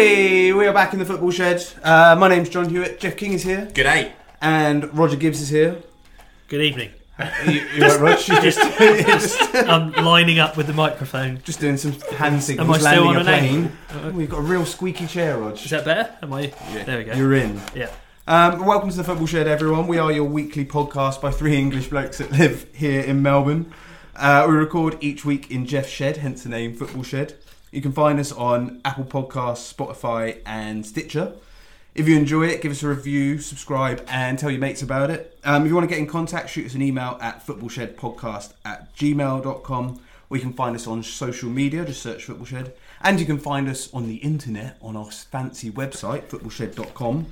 Hey, we are back in the football shed. Uh, my name's John Hewitt. Jeff King is here, G'day. and Roger Gibbs is here. Good evening. You, you right, Rog? She's just, just, I'm lining up with the microphone. just doing some hand signals, Am I still landing on a an plane. Oh, we've got a real squeaky chair, Rog. Is that better? Am I? There we go. You're in. yeah. Um, welcome to the Football Shed, everyone. We are your weekly podcast by three English blokes that live here in Melbourne. Uh, we record each week in Jeff's shed, hence the name Football Shed. You can find us on Apple Podcasts, Spotify, and Stitcher. If you enjoy it, give us a review, subscribe, and tell your mates about it. Um, if you want to get in contact, shoot us an email at footballshedpodcast at gmail.com or you can find us on social media, just search Football Shed. And you can find us on the internet on our fancy website, footballshed.com.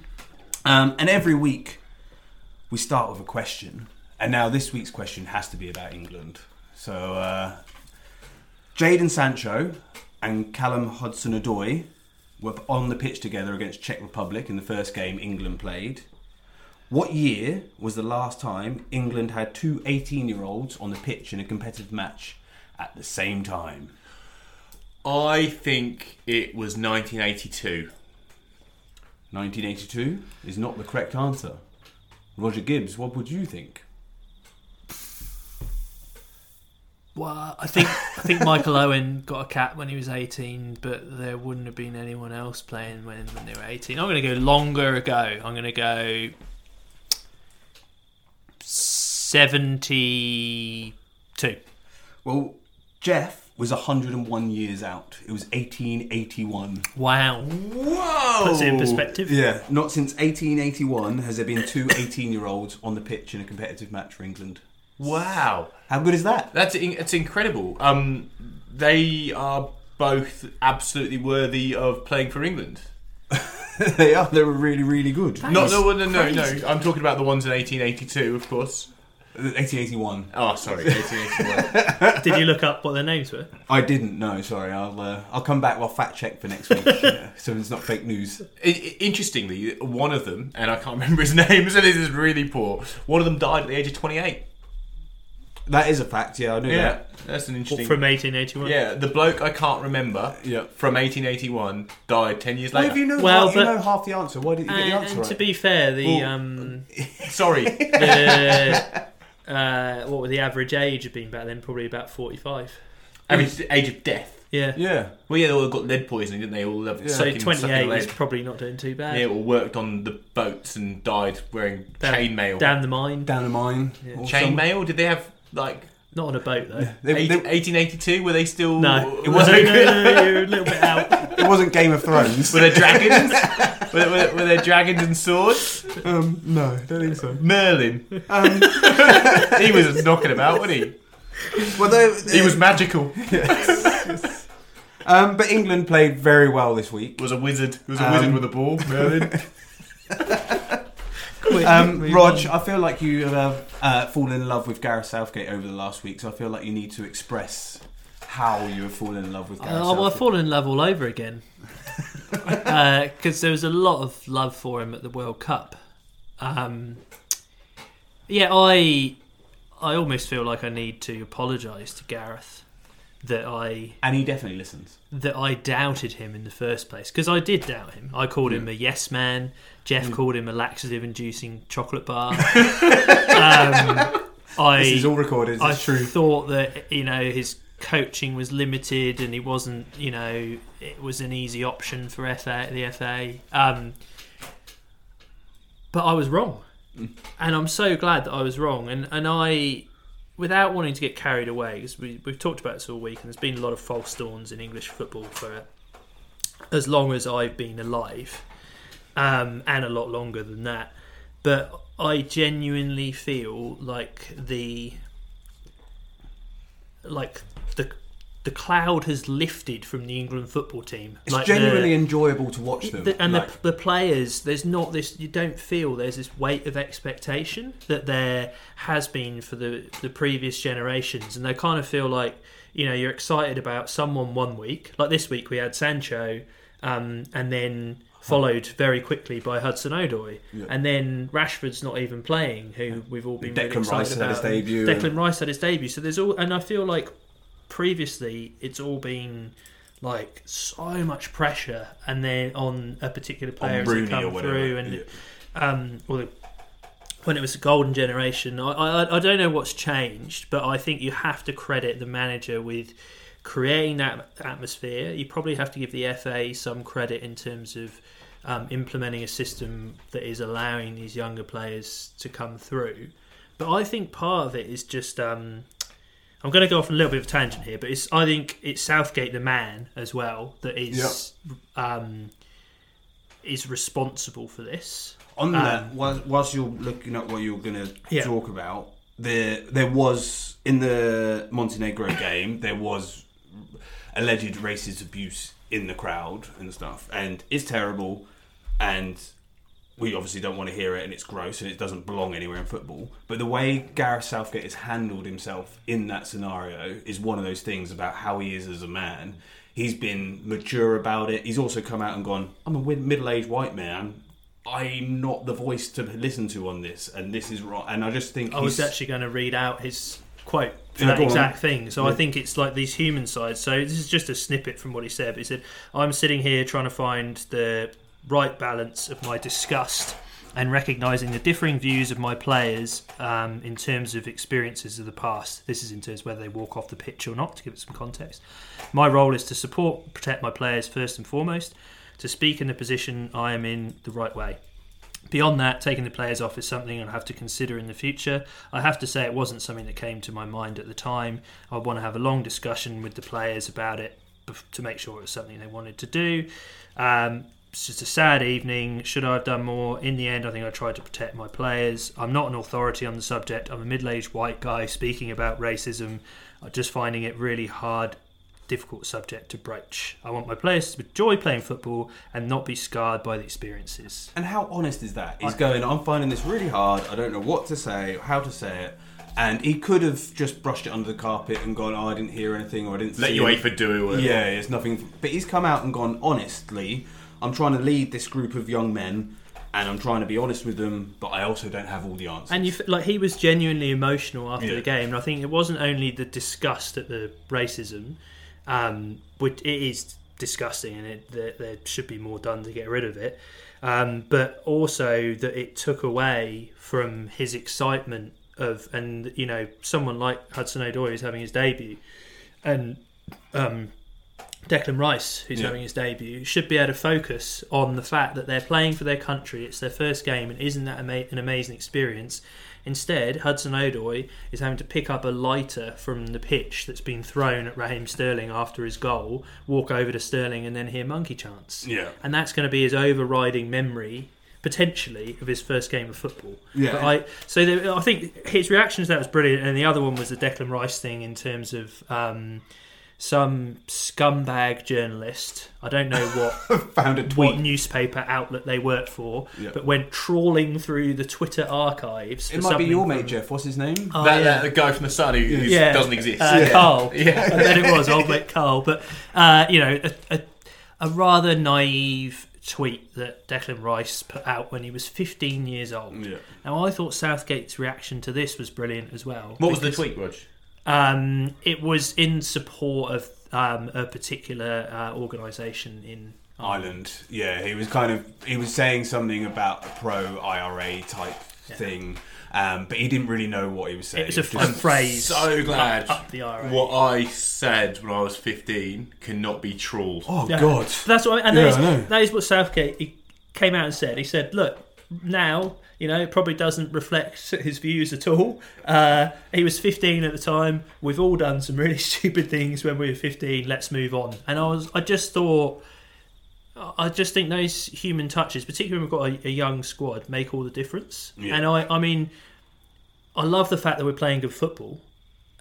Um, and every week we start with a question. And now this week's question has to be about England. So uh, Jadon Sancho and Callum Hudson Odoi were on the pitch together against Czech Republic in the first game England played. What year was the last time England had two 18 year olds on the pitch in a competitive match at the same time? I think it was 1982. 1982 is not the correct answer. Roger Gibbs, what would you think? Well, I think I think Michael Owen got a cap when he was 18, but there wouldn't have been anyone else playing when, when they were 18. I'm going to go longer ago. I'm going to go 72. Well, Jeff was 101 years out. It was 1881. Wow. Whoa! Puts it in perspective. Yeah, not since 1881 has there been two 18 year olds on the pitch in a competitive match for England. Wow. How good is that? That's in- it's incredible. Um, they are both absolutely worthy of playing for England. they are. They were really, really good. No, no, no, no, no. I'm talking about the ones in 1882, of course. 1881. Oh, sorry, 1881. Did you look up what their names were? I didn't know. Sorry, I'll uh, I'll come back. I'll fact check for next week, yeah, so it's not fake news. I- I- interestingly, one of them, and I can't remember his name, so this is really poor. One of them died at the age of 28. That is a fact. Yeah, I knew Yeah, that. that's an What, interesting. from 1881? Yeah, the bloke I can't remember Yeah. from 1881 died 10 years Well, later. if you know, Well, half, you but- know half the answer, why didn't you get the And, answer and right? to be fair, the Well, um, Sorry. the uh, what would the average age have been back then? Probably about 45. Average age of death. Yeah. yeah, Well, yeah, they all got lead poisoning, didn't they? All have Yeah. So sucking, sucking 28 lead. is probably not doing too bad. Yeah, all worked on the boats and died wearing Down- chainmail. Down the mine. down the mine. Yeah. or some- Chainmail? Did they have like Not on a boat though. They- eight- they- 1882? Were they still? No, It wasn't- No, no, no, you're a little bit out. it wasn't Game of Thrones. Were there dragons? were, there, were, there, were there dragons and swords? um, no, don't think so. Merlin. Um, He was knocking about, wasn't he? well, they, He was magical. Um, but England played very well this week. Was a wizard. Was a Um, wizard with a ball. Merlin. Quick, Um, Rog. I feel like you have uh, fallen in love with Gareth Southgate over the last week, so I feel like you need to express how you have fallen in love with Gareth Oh, well, I've fallen in love all over again. Because there was a lot of love for him at the World Cup. Um, yeah, I I almost feel like I need to apologise to Gareth that I and he definitely listens. that I doubted him in the first place because I did doubt him. I called him a yes man. Jeff called him a laxative inducing chocolate bar. um, I This is all recorded. It's I true. thought that you know his coaching was limited and he wasn't you know it was an easy option for FA the FA. Um, but I was wrong, and I'm so glad that I was wrong. And and I, without wanting to get carried away, because we we've talked about this all week, and there's been a lot of false dawns in English football for as long as I've been alive, um, and a lot longer than that. But I genuinely feel like the like the cloud has lifted from the England football team. It's like genuinely enjoyable to watch them. the- and like, the, the players, there's not this. You don't feel there's this weight of expectation that there has been for the the previous generations, and they kind of feel like you know you're excited about someone one week, like this week we had Sancho, um, and then followed very quickly by Hudson Odoi, Yeah. and then Rashford's not even playing, who we've all been really Declan excited Rice had about. his debut. Declan Rice had his debut, so there's all, and I feel like previously it's all been like so much pressure, and then on a particular player as they come through, and yeah. um, well, the- when it was the golden generation, I, I I don't know what's changed, but I think you have to credit the manager with creating that atmosphere. You probably have to give the FA some credit in terms of um, implementing a system that is allowing these younger players to come through. But I think part of it is just. Um, I'm going to go off a little bit of a tangent here, but it's I think it's Southgate the man as well that is um, is responsible for this. On Um, that, whilst, whilst you're looking at what you're going to Yeah. talk about, there there was in the Montenegro game there was alleged racist abuse in the crowd and stuff, and it's terrible, and we obviously don't want to hear it, and it's gross, and it doesn't belong anywhere in football. But the way Gareth Southgate has handled himself in that scenario is one of those things about how he is as a man. He's been mature about it. He's also come out and gone, "I'm a middle-aged white man. I'm not the voice to listen to on this, and this is wrong." And I just think I was he's- actually going to read out his quote for Yeah, that go on. exact thing. So I think it's like these human sides. So this is just a snippet from what he said. But he said, "I'm sitting here trying to find the right balance of my disgust." And recognizing the differing views of my players um, in terms of experiences of the past. This is in terms of whether they walk off the pitch or not, to give it some context. My role is to support, protect my players first and foremost, to speak in the position I am in the right way. Beyond that, taking the players off is something I'll have to consider in the future. I have to say it wasn't something that came to my mind at the time. I want to have a long discussion with the players about it to make sure it was something they wanted to do. Um, it's just a sad evening. Should I have done more? In the end, I think I tried to protect my players. I'm not an authority on the subject. I'm a middle aged white guy speaking about racism. I'm just finding it really hard difficult subject to broach. I want my players to enjoy playing football and not be scarred by the experiences. And how honest is that? He's going, I'm finding this really hard. I don't know what to say, how to say it. And he could have just brushed it under the carpet and gone, oh, I didn't hear anything or I didn't Let see you wait for do it. Yeah, it's nothing. But he's come out and gone, honestly, I'm trying to lead this group of young men and I'm trying to be honest with them, but I also don't have all the answers. And you f- like he was genuinely emotional after Yeah. the game, and I think it wasn't only the disgust at the racism, um, which it is disgusting, and it, there, there should be more done to get rid of it, um, but also that it took away from his excitement of, and you know, someone like Hudson Odoi is having his debut, and um, Declan Rice, who's Yeah. having his debut, should be able to focus on the fact that they're playing for their country. It's their first game, and isn't that ama- an amazing experience? Instead, Hudson Odoi is having to pick up a lighter from the pitch that's been thrown at Raheem Sterling after his goal, walk over to Sterling, and then hear monkey chants. yeah. And that's going to be his overriding memory, potentially, of his first game of football. Yeah. But I so the, I think his reaction to that was brilliant, and the other one was the Declan Rice thing in terms of um, some scumbag journalist. I don't know what Found a what tweet. newspaper outlet they worked for, Yeah. but went trawling through the Twitter archives. It for might be something your from- mate, Jeff. What's his name? Oh, that, yeah. that the guy from the Sun who, who Yeah. doesn't exist. Uh, Yeah. Carl. Yeah. I bet it was old mate Carl. But uh, you know, a, a, a rather naive tweet that Declan Rice put out when he was 15 years old. Yeah. Now, I thought Southgate's reaction to this was brilliant as well. What was the tweet, Rog? Um, it was in support of um, a particular uh, organisation in Ireland. Yeah, he was kind of he was saying something about a pro IRA type thing, um, but he didn't really know what he was saying. It was a, It a phrase. So glad Up, up the IRA. what I said when I was 15 cannot be trawled. oh Yeah. god. That's what, and Yeah, that, is, I know. that is what Southgate he came out and said. He said, "Look, now you know it probably doesn't reflect his views at all. Uh, he was 15 at the time. We've all done some really stupid things when we were 15. Let's move on." And I was, I just thought. I just think those human touches, particularly when we've got a, a young squad, make all the difference. Yeah. And I, I mean, I love the fact that we're playing good football,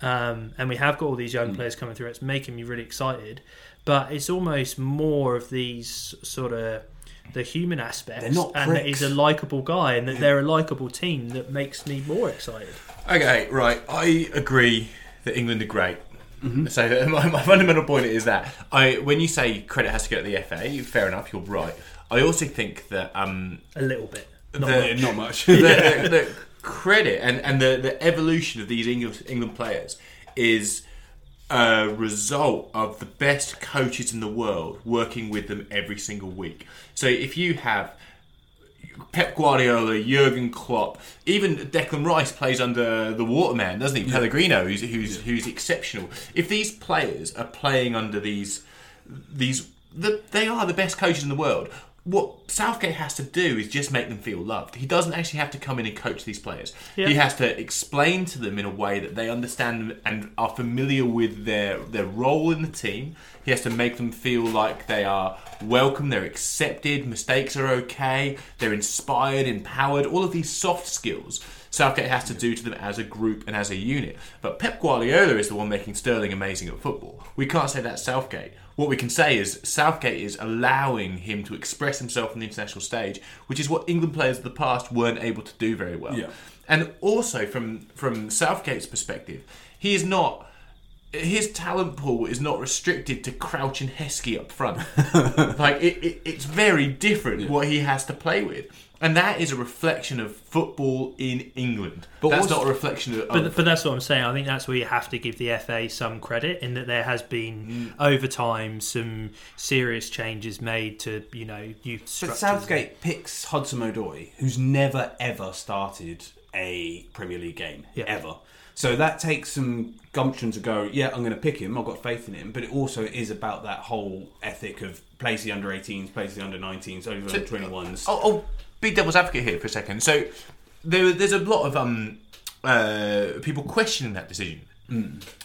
um, and we have got all these Mm. young players coming through. It's making me really excited. But it's almost more of these sort of the human aspects, They're not and that pricks. he's a likable guy, and that they're a likable team that makes me more excited. Okay, right. I agree that England are great. So that- my, my fundamental point is that I, when you say credit has to go to the FA, fair enough, you're right. I also think that um, A little bit. Not the, Yeah, not much. the, the, the credit and, and the, the evolution of these English, England players is a result of the best coaches in the world working with them every single week. So if you have Pep Guardiola, Jurgen Klopp, even Declan Rice plays under the Waterman, doesn't he? Pellegrini, who's who's, who's exceptional. If these players are playing under these these, the, they are the best coaches in the world. What Southgate has to do is just make them feel loved. He doesn't actually have to come in and coach these players. Yeah. He has to explain to them in a way that they understand and are familiar with their their role in the team. He has to make them feel like they are welcome, they're accepted, mistakes are okay, they're inspired, empowered. All of these soft skills Southgate has to do to them as a group and as a unit. But Pep Guardiola is the one making Sterling amazing at football. We can't say that's Southgate. What we can say is Southgate is allowing him to express himself on the international stage, which is what England players of the past weren't able to do very well. Yeah. And also from from Southgate's perspective, he is not his talent pool is not restricted to Crouch and Heskey up front. like it, it, it's very different what he has to play with, and that is a reflection of football in England. But that's not a reflection of. But, but that's what I'm saying. I think that's where you have to give the FA some credit in that there has been mm. over time some serious changes made to you know youth But structures. Southgate picks Hudson Odoi, who's never ever started a Premier League game Yeah. ever. So that takes some gumption to go. Yeah, I'm going to pick him. I've got faith in him. But it also is about that whole ethic of plays the under 18s, plays the under 19s, over So- 21s. I'll, I'll be devil's advocate here for a second. So there, there's a lot of um, uh, people questioning that decision.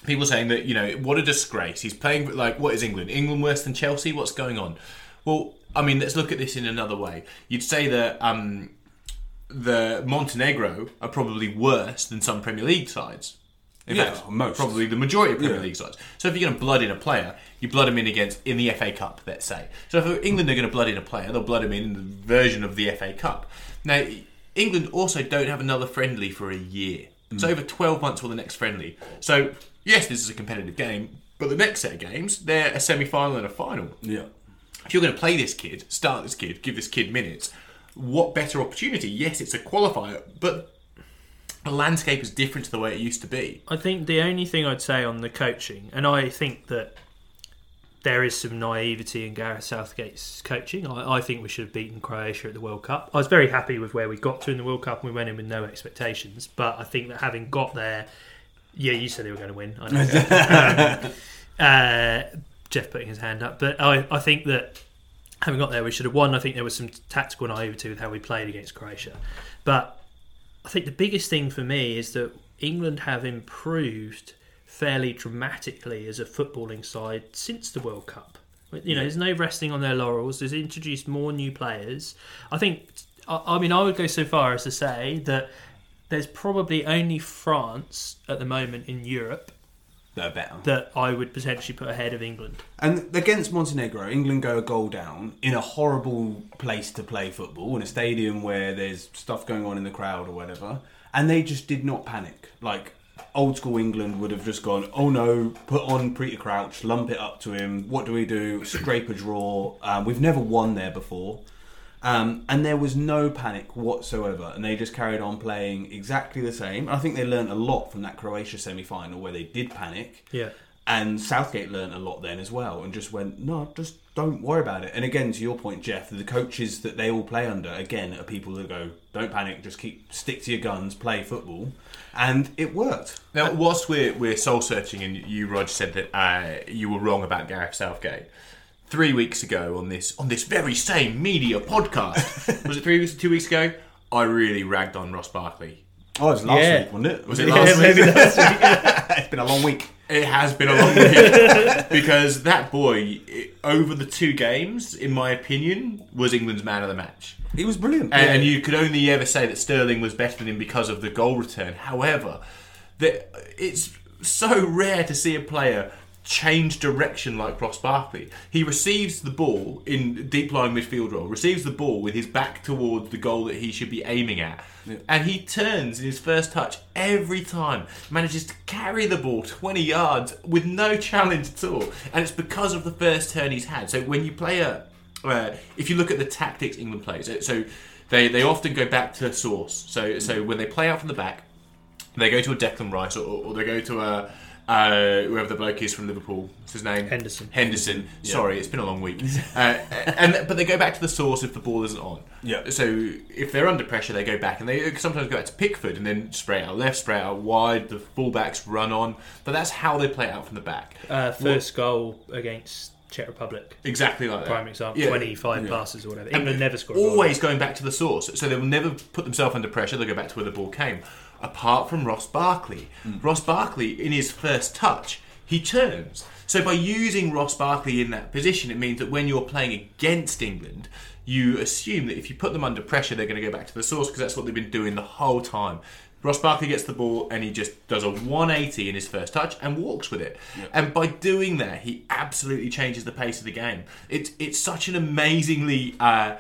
People saying that you know what a disgrace. He's playing like what is England? England worse than Chelsea? What's going on? Well, I mean, let's look at this in another way. You'd say that um, the Montenegro are probably worse than some Premier League sides. In Yeah, fact, most. probably the majority of Premier Yeah. League sides. So if you're going to blood in a player, you blood him in against in the FA Cup, let's say. So if England are going to blood in a player, they'll blood him in in the version of the FA Cup. Now, England also don't have another friendly for a year. Mm. It's over 12 months for the next friendly. So yes, this is a competitive game, but the next set of games, they're a semi-final and a final yeah. if you're going to play this kid, start this kid, give this kid minutes, what better opportunity? Yes, it's a qualifier, but the landscape is different to the way it used to be. I think the only thing I'd say on the coaching, and I think that there is some naivety in Gareth Southgate's coaching. I, I think we should have beaten Croatia at the World Cup. I was very happy with where we got to in the World Cup, and we went in with no expectations. But I think that having got there, yeah, you said they were going to win. I know. um, uh, Jeff putting his hand up, but I, I think that having got there, we should have won. I think there was some tactical naivety with how we played against Croatia, but I think the biggest thing for me is that England have improved fairly dramatically as a footballing side since the World Cup. You know, there's no resting on their laurels. There's introduced more new players. I think, I, I mean, I would go so far as to say that there's probably only France at the moment in Europe They're better. that I would potentially put ahead of England. And against Montenegro, England go a goal down in a horrible place to play football, in a stadium where there's stuff going on in the crowd or whatever, and they just did not panic. Like old school England would have just gone, oh no, put on Peter Crouch, lump it up to him. What do we do? Scrape a draw. Um, we've never won there before. Um, and there was no panic whatsoever, and they just carried on playing exactly the same. I think they learned a lot from that Croatia semi final where they did panic. Yeah. And Southgate learned a lot then as well, and just went, no, just don't worry about it. And again, to your point, Jeff, the coaches that they all play under, again, are people that go, don't panic, just keep stick to your guns, play football, and it worked. Now, whilst we're, we're soul searching, and you, Roger, said that uh, you were wrong about Gareth Southgate. Three weeks ago on this on this very same media podcast, was it three weeks, two weeks ago? I really ragged on Ross Barkley. Oh, it was last Yeah. week, wasn't it? Was it last week? it's been a long week. It has been a long week because that boy, i- over the two games, in my opinion, was England's man of the match. He was brilliant. And, and you could only ever say that Sterling was better than him because of the goal return. However, the, it's so rare to see a player change direction like Ross Barkley. He receives the ball in deep line midfield role, receives the ball with his back towards the goal that he should be aiming at. And he turns in his first touch every time, manages to carry the ball 20 yards with no challenge at all. And it's because of the first turn he's had. So when you play a uh, if you look at the tactics England plays, so- so they, they often go back to source. So so when they play out from the back, they go to a Declan Rice or, or they go to a uh, whoever the bloke is from Liverpool. What's his name? Henderson. Henderson. Sorry, it's been a long week. uh, and but they go back to the source if the ball isn't on. Yeah. So if they're under pressure, they go back and they sometimes go back to Pickford and then spray out left, spray out wide. The fullbacks run on, but that's how they play out from the back. Uh, first goal against Czech Republic. Exactly like that. Prime example, Yeah. 25 passes or whatever. England never scored a goal. Always going back to the source, so they will never put themselves under pressure. They'll go back to where the ball came. Apart from Ross Barkley, Ross Barkley in his first touch, he turns. So by using Ross Barkley in that position, it means that when you're playing against England, you assume that if you put them under pressure, they're going to go back to the source because that's what they've been doing the whole time. Ross Barkley gets the ball and he just does a 180 in his first touch and walks with it. And by doing that, he absolutely changes the pace of the game. It's it's such an amazingly uh,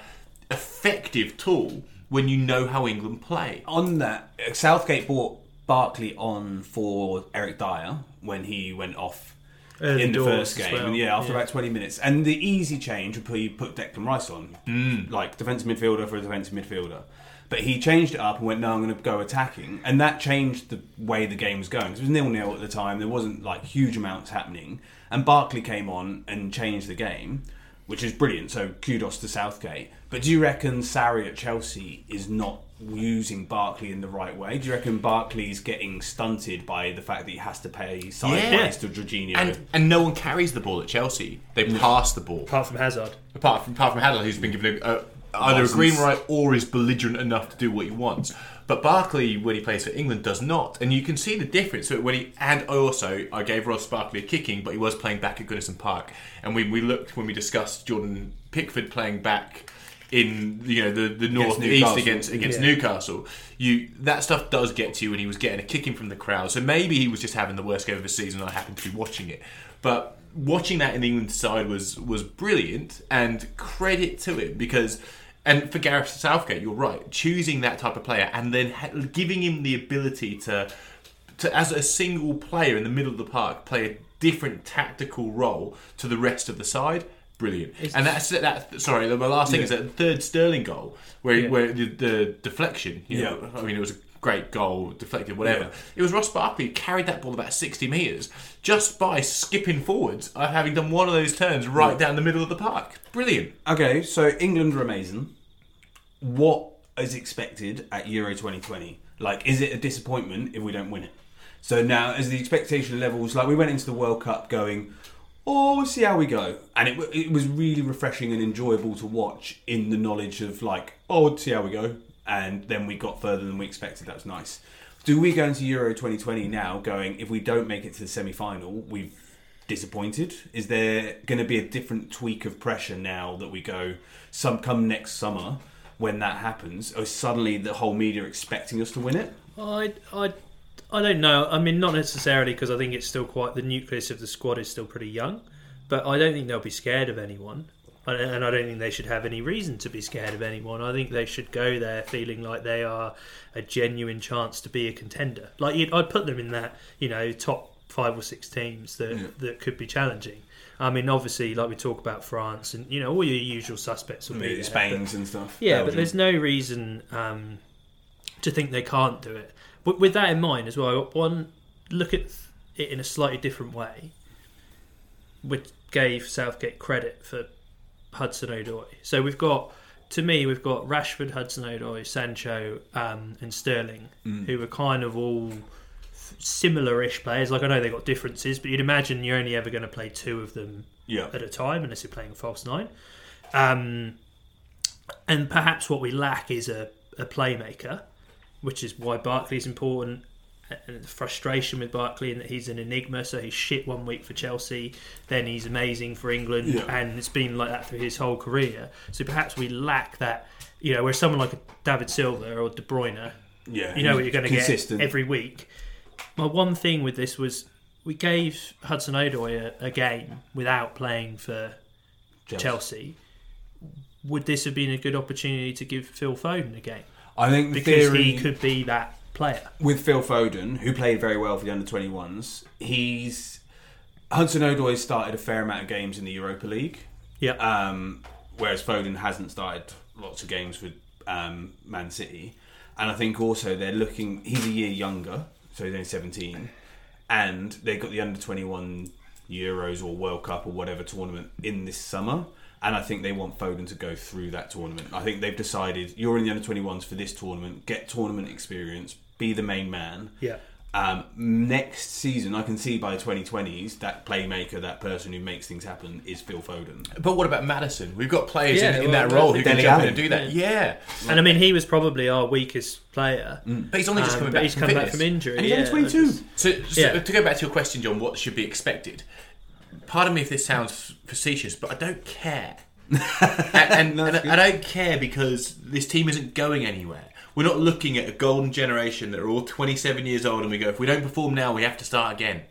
effective tool when you know how England play. on that, Southgate brought Barkley on for Eric Dier when he went off Early in the first game. well, And yeah, after yeah. about 20 minutes. And the easy change would be put Declan Rice on, Mm. like defensive midfielder for a defensive midfielder. But he changed it up and went, no, I'm going to go attacking. And that changed the way the game was going. 'Cause it was nil nil at the time. There wasn't like huge amounts happening. And Barkley came on and changed the game, which is brilliant. So kudos to Southgate. But do you reckon Sarri at Chelsea is not using Barkley in the right way? Do you reckon Barkley's getting stunted by the fact that he has to pay sideways Yeah. to Jorginho? And and no one carries the ball at Chelsea. They pass the ball. Apart from Hazard. apart from apart from Hadley, who's been given a, a, either a green right or is belligerent enough to do what he wants. But Barkley, when he plays for England, does not, and you can see the difference. So when he and also, I gave Ross Barkley a kicking, but he was playing back at Goodison Park, and we, we looked when we discussed Jordan Pickford playing back in you know the the north east against against Yeah. Newcastle. You that stuff does get to you, and he was getting a kicking from the crowd. So maybe he was just having the worst game of the season. and I happened to be watching it, but watching that in the England side was was brilliant, and credit to him because. And for Gareth Southgate, you're right. Choosing that type of player and then ha- giving him the ability to, to, as a single player in the middle of the park, play a different tactical role to the rest of the side. Brilliant. and that's that. Sorry, the last thing is that third Sterling goal where Yeah. where the, the deflection. You know, Yeah. I mean, it was a great goal, deflected, whatever. Yeah. It was Ross Barkley who carried that ball about sixty meters just by skipping forwards, uh, having done one of those turns right down the middle of the park. Brilliant. Okay, so England are amazing. What is expected at Euro 2020? Like, is it a disappointment if we don't win it? So now, as the expectation levels, like we went into the World Cup going, oh, we'll see how we go, and it, it was really refreshing and enjoyable to watch in the knowledge of like, oh, we'll see how we go, and then we got further than we expected. That was nice. Do we go into Euro 2020 now going, if we don't make it to the semi final, we've disappointed? Is there going to be a different tweak of pressure now that we go some come next summer when that happens? Or suddenly the whole media expecting us to win it? I, I, I don't know. I mean, not necessarily because I think it's still quite the nucleus of the squad is still pretty young, but I don't think they'll be scared of anyone, and- I don't think they should have any reason to be scared of anyone. I think they should go there feeling like they are a genuine chance to be a contender. Like you'd, I'd put them in that you know top five or six teams that that could be challenging. I mean, obviously, like we talk about France and you know all your usual suspects will be there, but- Spain's and stuff. yeah, but there's no reason um, to think they can't do it. But with that in mind as well, one look at it in a slightly different way, which gave Southgate credit for Hudson Odoi. So we've got, to me, we've got Rashford, Hudson Odoi, Sancho, um, and Sterling, who are kind of all similar-ish players. Like I know they got differences, but you'd imagine you're only ever going to play two of them yeah. at a time unless you're playing a false nine. Um, and perhaps what we lack is a, a playmaker, which is why Barkley's important. And the frustration with Barkley and that he's an enigma. So he's shit one week for Chelsea, then he's amazing for England, Yeah. and it's been like that through his whole career. So perhaps we lack that. You know, where someone like David Silva or De Bruyne Yeah. you know what you're going to get every week. My one thing with this was we gave Hudson Odoi a, a game without playing for Chelsea. Would this have been a good opportunity to give Phil Foden a game I think the because theory he could be that player? with Phil Foden, who played very well for the under 21s, he's Hudson Odoi started a fair amount of games in the Europa League. Yeah, um, whereas Foden hasn't started lots of games with um, Man City. And I think also they're looking. He's a year younger, so he's only seventeen, and they've got the under twenty one Euros or World Cup or whatever tournament in this summer. And I think they want Foden to go through that tournament. I think they've decided you're in the under 21s for this tournament, get tournament experience, be the main man. Yeah. Um, next season, I can see by the 2020s that playmaker, that person who makes things happen, is Phil Foden. But what about Maddison? We've got players Yeah, in, in well, that role who can Dele jump in Alli. and do that. Yeah, And I mean, he was probably our weakest player. but he's only just Um, coming but back he's from come back fitness. from injury. And he's yeah, only 22. that's- So, so Yeah. to go back to your question, John, what should be expected? Pardon me if this sounds facetious, but I don't care. and and, and I don't care because this team isn't going anywhere. We're not looking at a golden generation that are all 27 years old and we go, if we don't perform now, we have to start again.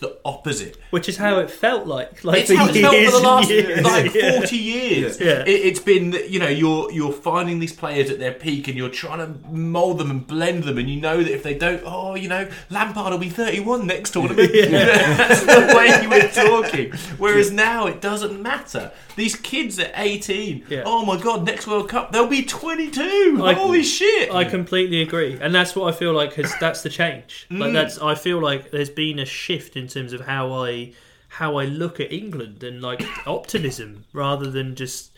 It's the opposite. Which is how it felt like. Like It's how it's felt for the last years. like Yeah. forty years. Yeah. It, it's been you know you're you're finding these players at their peak and you're trying to mould them and blend them, and you know that if they don't, oh, you know, Lampard will be thirty one next tournament. That's the way you were talking. Whereas now it doesn't matter. These kids at eighteen, Yeah. oh my god, next World Cup they'll be twenty two. Holy shit! I completely agree, and that's what I feel like. Has that's the change. Mm. Like that's I feel like there's been a shift in terms of how I how I look at England and like optimism rather than just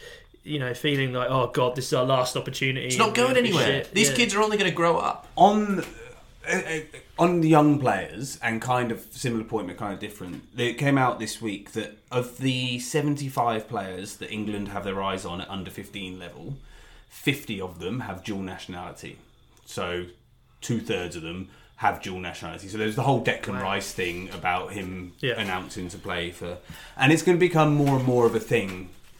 you know feeling like oh god this is our last opportunity. it's not going anywhere. These kids are only going to grow up. on uh, uh, on the young players and kind of similar point but kind of different it came out this week that of the 75 players that england have their eyes on at under 15 level 50 of them have dual nationality so two-thirds of them have dual nationality so there's the whole declan rice thing about him Yeah. announcing to play for and it's going to become more and more of a thing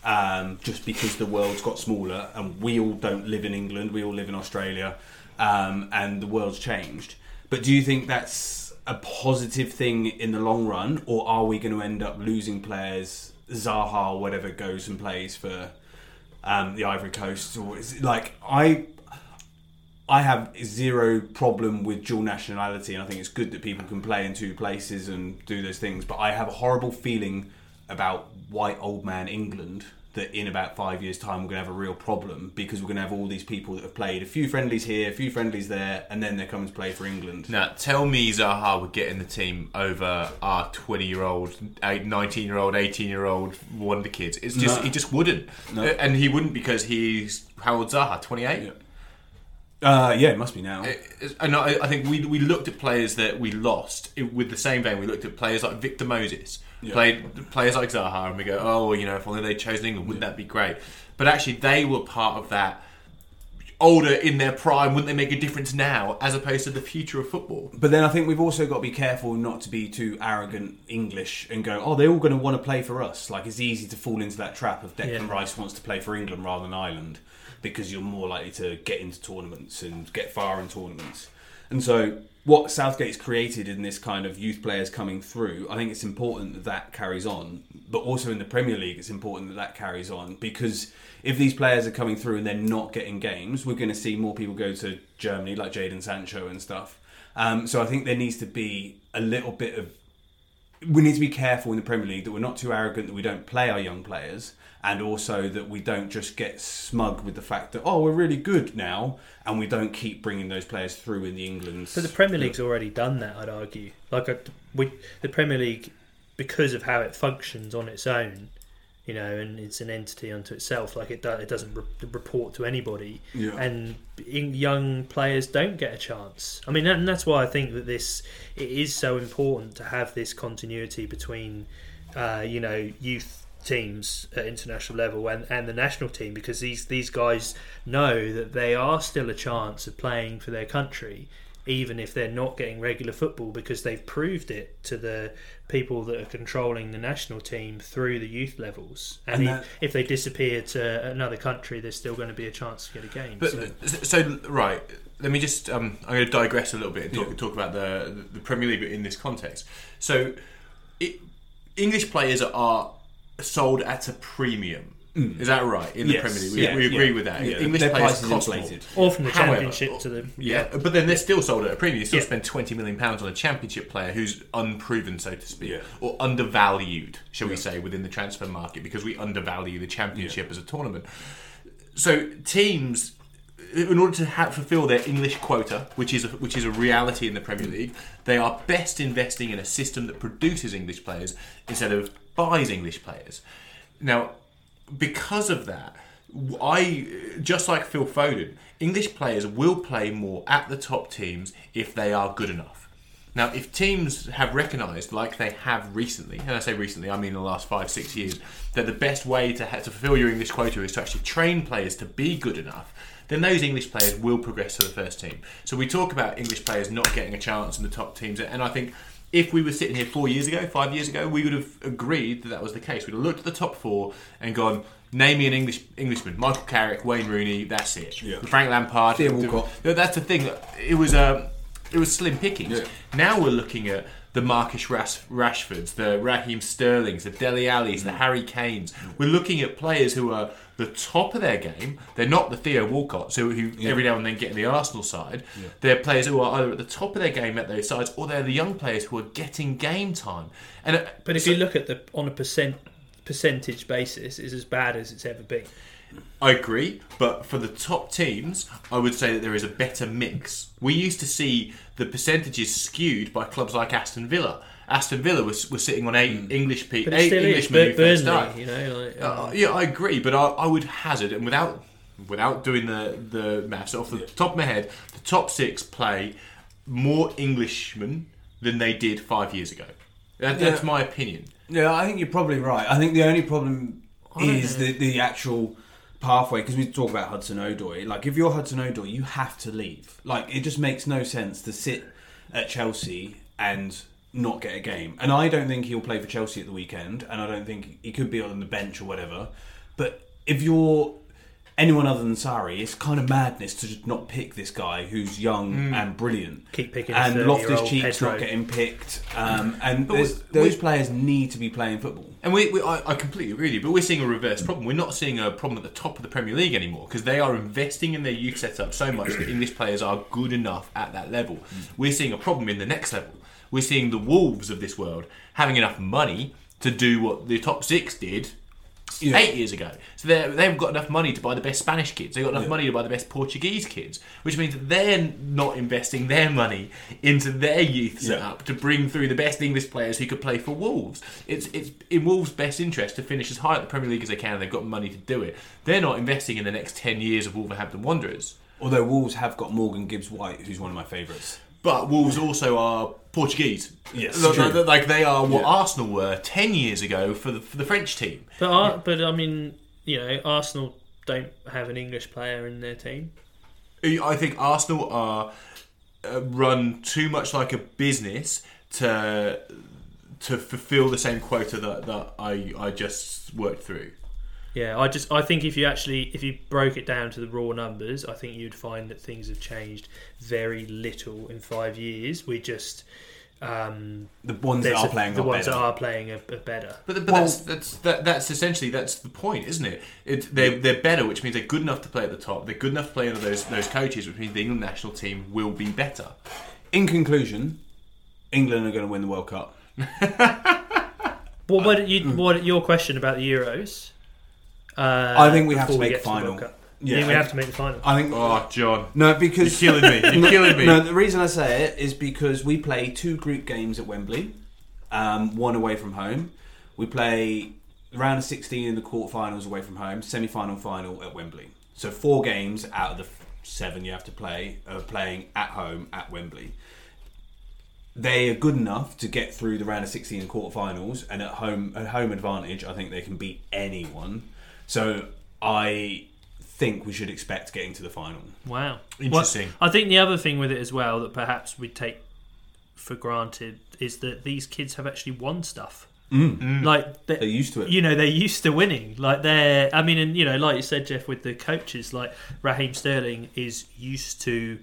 um, just because the world's got smaller and we all don't live in England, we all live in Australia, um, and the world's changed. But do you think that's a positive thing in the long run, or are we going to end up losing players? Zaha, or whatever, goes and plays for um, the Ivory Coast, or is it like I? I have zero problem with dual nationality, and I think it's good that people can play in two places and do those things. But I have a horrible feeling about white old man England that in about five years' time we're going to have a real problem because we're going to have all these people that have played a few friendlies here, a few friendlies there, and then they're coming to play for England. Now, tell me Zaha would get in the team over our 20 year old, 19 year old, 18 year old wonder kids. It's just No. He just wouldn't. No. And he wouldn't because he's. How old Zaha? 28? Yeah. Uh, yeah, it must be now. And I, I think we, we looked at players that we lost it- with the same vein. We looked at players like Victor Moses, Yeah. played players like Zaha, and we go, oh, well, you know, if only they'd chosen England, wouldn't that be great? But actually, they were part of that older in their prime. Wouldn't they make a difference now, as opposed to the future of football? But then I think we've also got to be careful not to be too arrogant English and go, oh, they're all going to want to play for us. Like it's easy to fall into that trap of Declan Yeah. Rice wants to play for England rather than Ireland because you're more likely to get into tournaments and get far in tournaments. And so what Southgate's created in this kind of youth players coming through, I think it's important that that carries on. But also in the Premier League, it's important that that carries on because if these players are coming through and they're not getting games, we're going to see more people go to Germany, like Jadon Sancho and stuff. Um, so I think there needs to be a little bit of. We need to be careful in the Premier League that we're not too arrogant that we don't play our young players, and also that we don't just get smug with the fact that oh we're really good now, and we don't keep bringing those players through in the England. So the Premier League's already done that, I'd argue. Like I, we, the Premier League, because of how it functions on its own, you know, and it's an entity unto itself. Like it, do, it doesn't re- report to anybody, Yeah. and young players don't get a chance. I mean, and that's why I think that this it is so important to have this continuity between, uh, you know, youth teams at international level and, and the national team because these these guys know that they are still a chance of playing for their country even if they're not getting regular football because they've proved it to the people that are controlling the national team through the youth levels and, And if, that- if they disappear to another country there's still going to be a chance to get a game But so. so, right, let me just. Um, I'm going to digress a little bit and talk, talk about the the Premier League in this context. So, it, English players are sold at a premium. Mm. Is that right in the Yes, Premier League? We, yeah, we agree yeah. with that. Yeah, English their players price is more. inflated. or from the However- championship to the Yeah, but then they're still sold at a premium. You still Yeah. spend twenty million pounds on a championship player who's unproven, so to speak, Yeah. or undervalued, shall we say, within the transfer market because we undervalue the championship as a tournament. So teams in order to have, fulfill their English quota, which is a, which is a reality in the Premier League, they are best investing in a system that produces English players instead of English players. Now, because of that, I just like Phil Foden, English players will play more at the top teams if they are good enough. Now, if teams have recognised, like they have recently, and I say recently, I mean the last five, six years, that the best way to, to fulfil your English quota is to actually train players to be good enough, then those English players will progress to the first team. So we talk about English players not getting a chance in the top teams, and I think if we were sitting here four years ago, five years ago, we would have agreed that that was the case. We'd have looked at the top four and gone, name me an English Englishman: Michael Carrick, Wayne Rooney. That's it. Yeah. Frank Lampard. Theo Walcott. That's the thing. It was um, it was slim pickings. Yeah. Now we're looking at the Marcus Rash- Rashfords, the Raheem Sterlings, the Dele Allis, Mm. the Harry Kanes. We're looking at players who are the top of their game. They're not the Theo Walcotts who, who every now and then get in the Arsenal side. They're players who are either at the top of their game at those sides, or they're the young players who are getting game time. And uh, But if so- you look at the on a percent percentage basis, it's as bad as it's ever been. I agree, but for the top teams, I would say that there is a better mix. We used to see the percentages skewed by clubs like Aston Villa. Aston Villa was, was sitting on eight English people, eight. Englishmen who first Burnley, started. you know, like, Uh, yeah, I agree, but I, I would hazard, and without without doing the the maths off the top of my head, the top six play more Englishmen than they did five years ago. That, That's Yeah. my opinion. Yeah, I think you're probably right. I think the only problem is know. the, the actual pathway because we talk about Hudson Odoi. Like, if you're Hudson Odoi, you have to leave. Like, it just makes no sense to sit at Chelsea and not get a game. And I don't think he'll play for Chelsea at the weekend, and I don't think he could be on the bench or whatever. But if you're anyone other than Sarri, it's kind of madness to just not pick this guy who's young and brilliant. Keep picking and Loftus Cheek's not getting picked. Um, and But we- those we- players need to be playing football. And we, we I, I completely agree with you, but we're seeing a reverse problem. We're not seeing a problem at the top of the Premier League anymore because they are investing in their youth setup so much that English players are good enough at that level. We're seeing a problem in the next level. We're seeing the Wolves of this world having enough money to do what the top six did Yeah. eight years ago. So they've got enough money to buy the best Spanish kids. They've got enough Yeah. money to buy the best Portuguese kids, which means that they're not investing their money into their youth setup to bring through the best English players who could play for Wolves. It's it's in Wolves' best interest to finish as high at the Premier League as they can. They've got money to do it. They're not investing in the next ten years of Wolverhampton Wanderers. Although Wolves have got Morgan Gibbs White, who's one of my favourites. But Wolves also are Portuguese. Yes, like, true. like- like they are what Yeah. Arsenal were ten years ago for the for the French team. But Ar- but I mean, you know, Arsenal don't have an English player in their team. I think Arsenal are uh, run too much like a business to to fulfil the same quota that, that I I just worked through. Yeah, I just I think if you actually if you broke it down to the raw numbers, I think you'd find that things have changed very little in five years. We just um, The ones that are playing the are ones better. that are playing are, are better. But, but that's that's that, that's essentially that's the point, isn't it? it they're, they're better, which means they're good enough to play at the top. They're good enough to play under those those coaches, which means the England national team will be better. In conclusion, England are going to win the World Cup. Well, what you what your question about the Euros? Uh, I think we have to before make get a the World final. Cup. Yeah, I think we have to make the final. I think Oh, John, no, because you're killing me. You're killing me. No, the reason I say it is because we play two group games at Wembley, um, one away from home. We play round of 16 in the quarterfinals away from home, semi-final, final at Wembley. So four games out of the f- seven you have to play are playing at home at Wembley. They are good enough to get through the round of 16 and quarterfinals, and at home, at home advantage, I think they can beat anyone. So I think we should expect getting to the final. Wow, Interesting. Well, I think the other thing with it as well that perhaps we take for granted is that these kids have actually won stuff. Mm. Like they- They're used to it. you know they're used to winning like they're i mean and you know like you said jeff with the coaches like raheem sterling is used to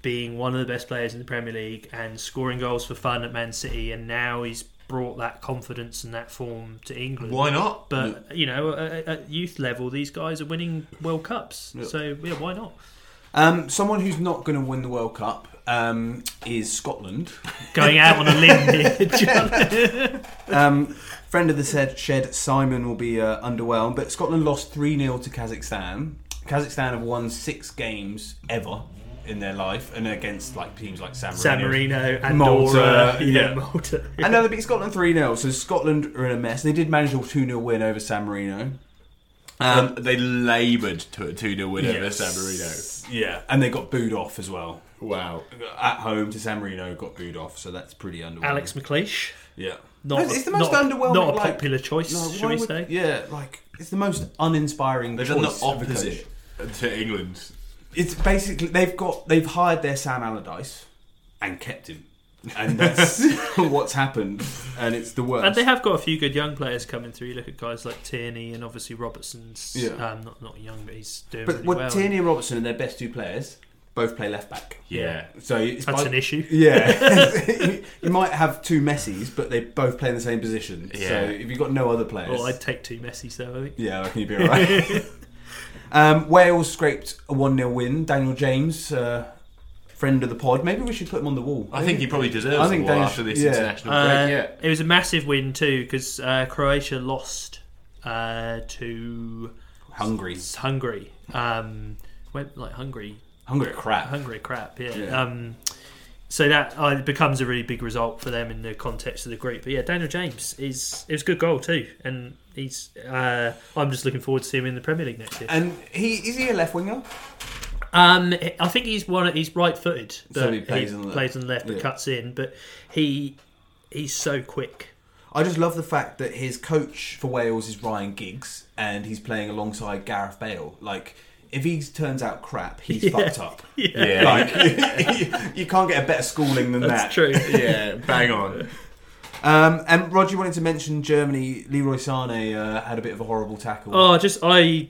being one of the best players in the premier league and scoring goals for fun at man city and now he's brought that confidence and that form to england Why not? but you know at, at youth level these guys are winning world cups Yeah. so yeah why not Um, someone who's not going to win the World Cup um, is Scotland. going out on a limb here John. Um, friend of the said shed, Simon, will be uh, underwhelmed, but Scotland lost 3 0 to Kazakhstan. Kazakhstan have won six games ever in their life, and against like teams like San Marino. San Marino, Andorra, Malta, yeah, yeah. Malta. And now they beat Scotland 3 0, so Scotland are in a mess. They did manage a 2 0 win over San Marino. Um, they laboured to a 2 0 win over Yes. San Marino. Yeah, and they got booed off as well. Wow. At home to San Marino, got booed off, so that's pretty underwhelming. Alex McLeish. yeah. Not, it's the most not, underwhelming. Not a like- popular choice, No, should we would- say? Yeah, like it's the most uninspiring. They've done the choice of a coach. opposite to England. It's basically they've got they've hired their Sam Allardyce and kept him, and that's what's happened, and it's the worst. And they have got a few good young players coming through. You look at guys like Tierney and obviously Robertson's. Yeah. Um, not not young, but he's doing but really what well. Tierney and Robertson are their best two players. Both play left back. Yeah. So it's That's by- an issue. Yeah, you might have two Messies, but they both play in the same position. So Yeah. if you've got no other players, Well, I'd take two Messi's though. I think. yeah, I reckon you'd be alright. Um, Wales scraped a one 0 win. Daniel James, uh, friend of the pod. Maybe we should put him on the wall. I think he probably deserves I I think think Daniel- after this yeah. international Uh, break. Yeah. It was a massive win too because uh, Croatia lost uh, to Hungry, Hungary. Um, went like Hungary hungry crap. Hungry crap, yeah. Yeah. Um, so that uh, becomes a really big result for them in the context of the group. But yeah, Daniel James is it was a good goal too, and he's. Uh, I'm just looking forward to seeing him in the Premier League next year. And he is he a left winger? Um, I think he's one. He's right-footed, but So he plays on the- plays on the left, but yeah. cuts in. But he he's so quick. I just love the fact that his coach for Wales is Ryan Giggs, and he's playing alongside Gareth Bale. Like, if he turns out crap, he's Yeah. fucked up. Yeah. Like, you, can't get a better schooling than That's that. true. yeah. Bang on. Um, and Roger wanted to mention Germany. Leroy Sane uh, had a bit of a horrible tackle. Oh, just I.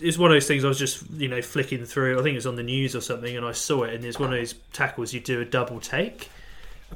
It's one of those things I was just you know flicking through. I think it was on the news or something, and I saw it, and it's one of those tackles you do a double take.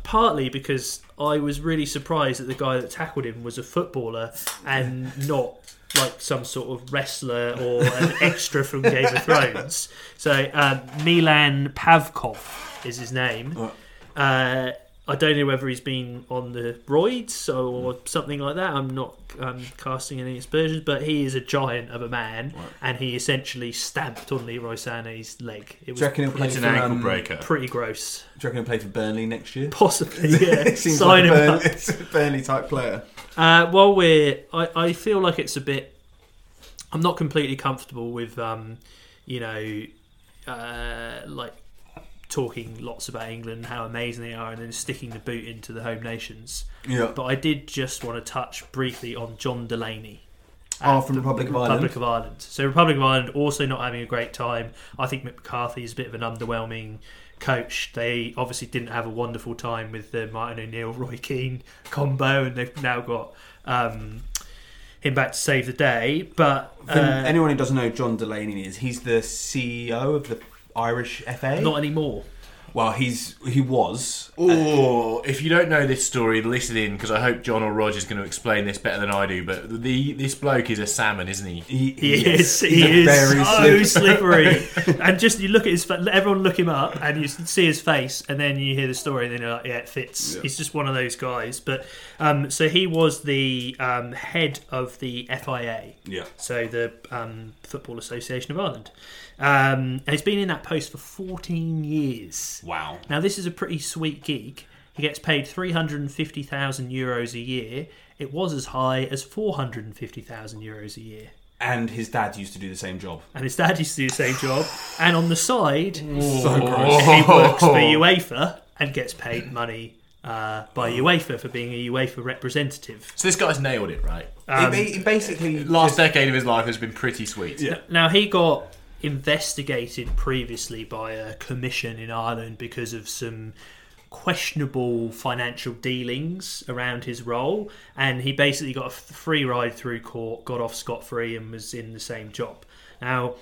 Partly because I was really surprised that the guy that tackled him was a footballer and not like some sort of wrestler or an extra from Game of Thrones. So um, Milan Pavkov is his name. Uh, I don't know whether he's been on the roids or something like that. I'm not um, casting any aspersions, but he is a giant of a man, and he essentially stamped on Leroy Sané's leg. It was you play It's an ankle um, breaker. pretty gross. Do you reckon he'll play for Burnley next year? Possibly, yeah. It seems Sign like a him up. it's a Burnley type player. Uh, while we're, I, I feel like it's a bit. I'm not completely comfortable with, um, you know, uh, like talking lots about England, how amazing they are, and then sticking the boot into the home nations. Yeah. But I did just want to touch briefly on John Delaney. Oh, from the Republic of Ireland. Republic of Ireland. So Republic of Ireland also not having a great time. I think McCarthy is a bit of an underwhelming coach. They obviously didn't have a wonderful time with the Martin O'Neill, Roy Keane combo, and they've now got um, him back to save the day. But uh, anyone who doesn't know John Delaney is, he's the CEO of the Irish FA. not anymore. well, he's he was. Oh, if you don't know this story, listen in because I hope John or Roger's going to explain this better than I do. But the this bloke is a salmon, isn't he? He, He yes, is. He is very so slippery- slippery. and just you look at his, fa- everyone look him up, and you see his face, and then you hear the story, and then you're like, yeah, it fits. Yeah. He's just one of those guys. But um, so he was the um, head of the FIA, Yeah. so the um, Football Association of Ireland, um, and he's been in that post for 14 years. Wow. Now this is a pretty sweet gig. He gets paid 350,000 euros a year. It was as high as 450,000 euros a year. And his dad used to do the same job. And his dad used to do the same job. And on the side, So he works for UEFA and gets paid money uh, by UEFA for being a UEFA representative. So this guy's nailed it, right? Um, he, he basically Last just- decade of his life has been pretty sweet. Yeah. Now he got investigated previously by a commission in Ireland because of some questionable financial dealings around his role, and he basically got a free ride through court, got off scot free, and was in the same job. Now,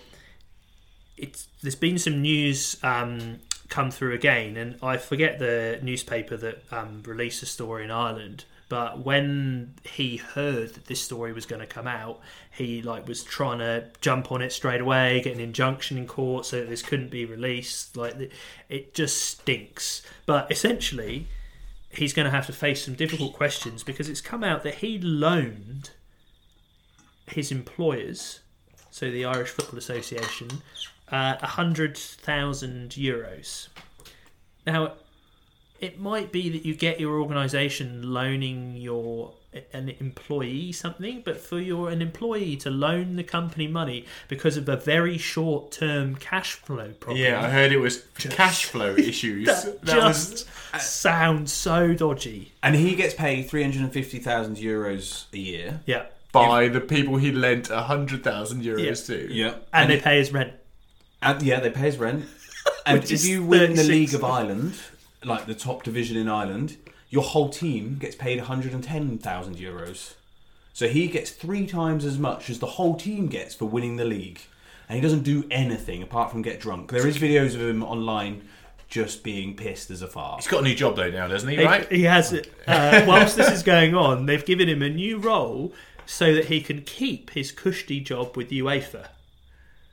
it's there's been some news um, come through again, and I forget the newspaper that um, released the story in Ireland. But when he heard that this story was going to come out, he like was trying to jump on it straight away, get an injunction in court so this couldn't be released. Like it just stinks. But essentially, he's going to have to face some difficult questions because it's come out that he loaned his employers so the Irish Football Association, uh, a hundred thousand euros. Now, it might be that you get your organisation loaning your an employee something, but for your an employee to loan the company money because of a very short term cash flow problem. Yeah, I heard it was cash flow issues. that, That was just sounds so dodgy. And he gets paid 350,000 euros a year. Yeah, by the people he lent a hundred thousand euros to. Yeah. and, they pay his rent. And yeah, they pay his rent. And Which if is you win the 36. League of Ireland, like the top division in Ireland, your whole team gets paid 110,000 euros. So he gets three times as much as the whole team gets for winning the league. And he doesn't do anything apart from get drunk. There is videos of him online just being pissed as a fart. He's got a new job though now, doesn't he? He- Right? He has it. Uh, whilst this is going on, they've given him a new role so that he can keep his cushy job with UEFA.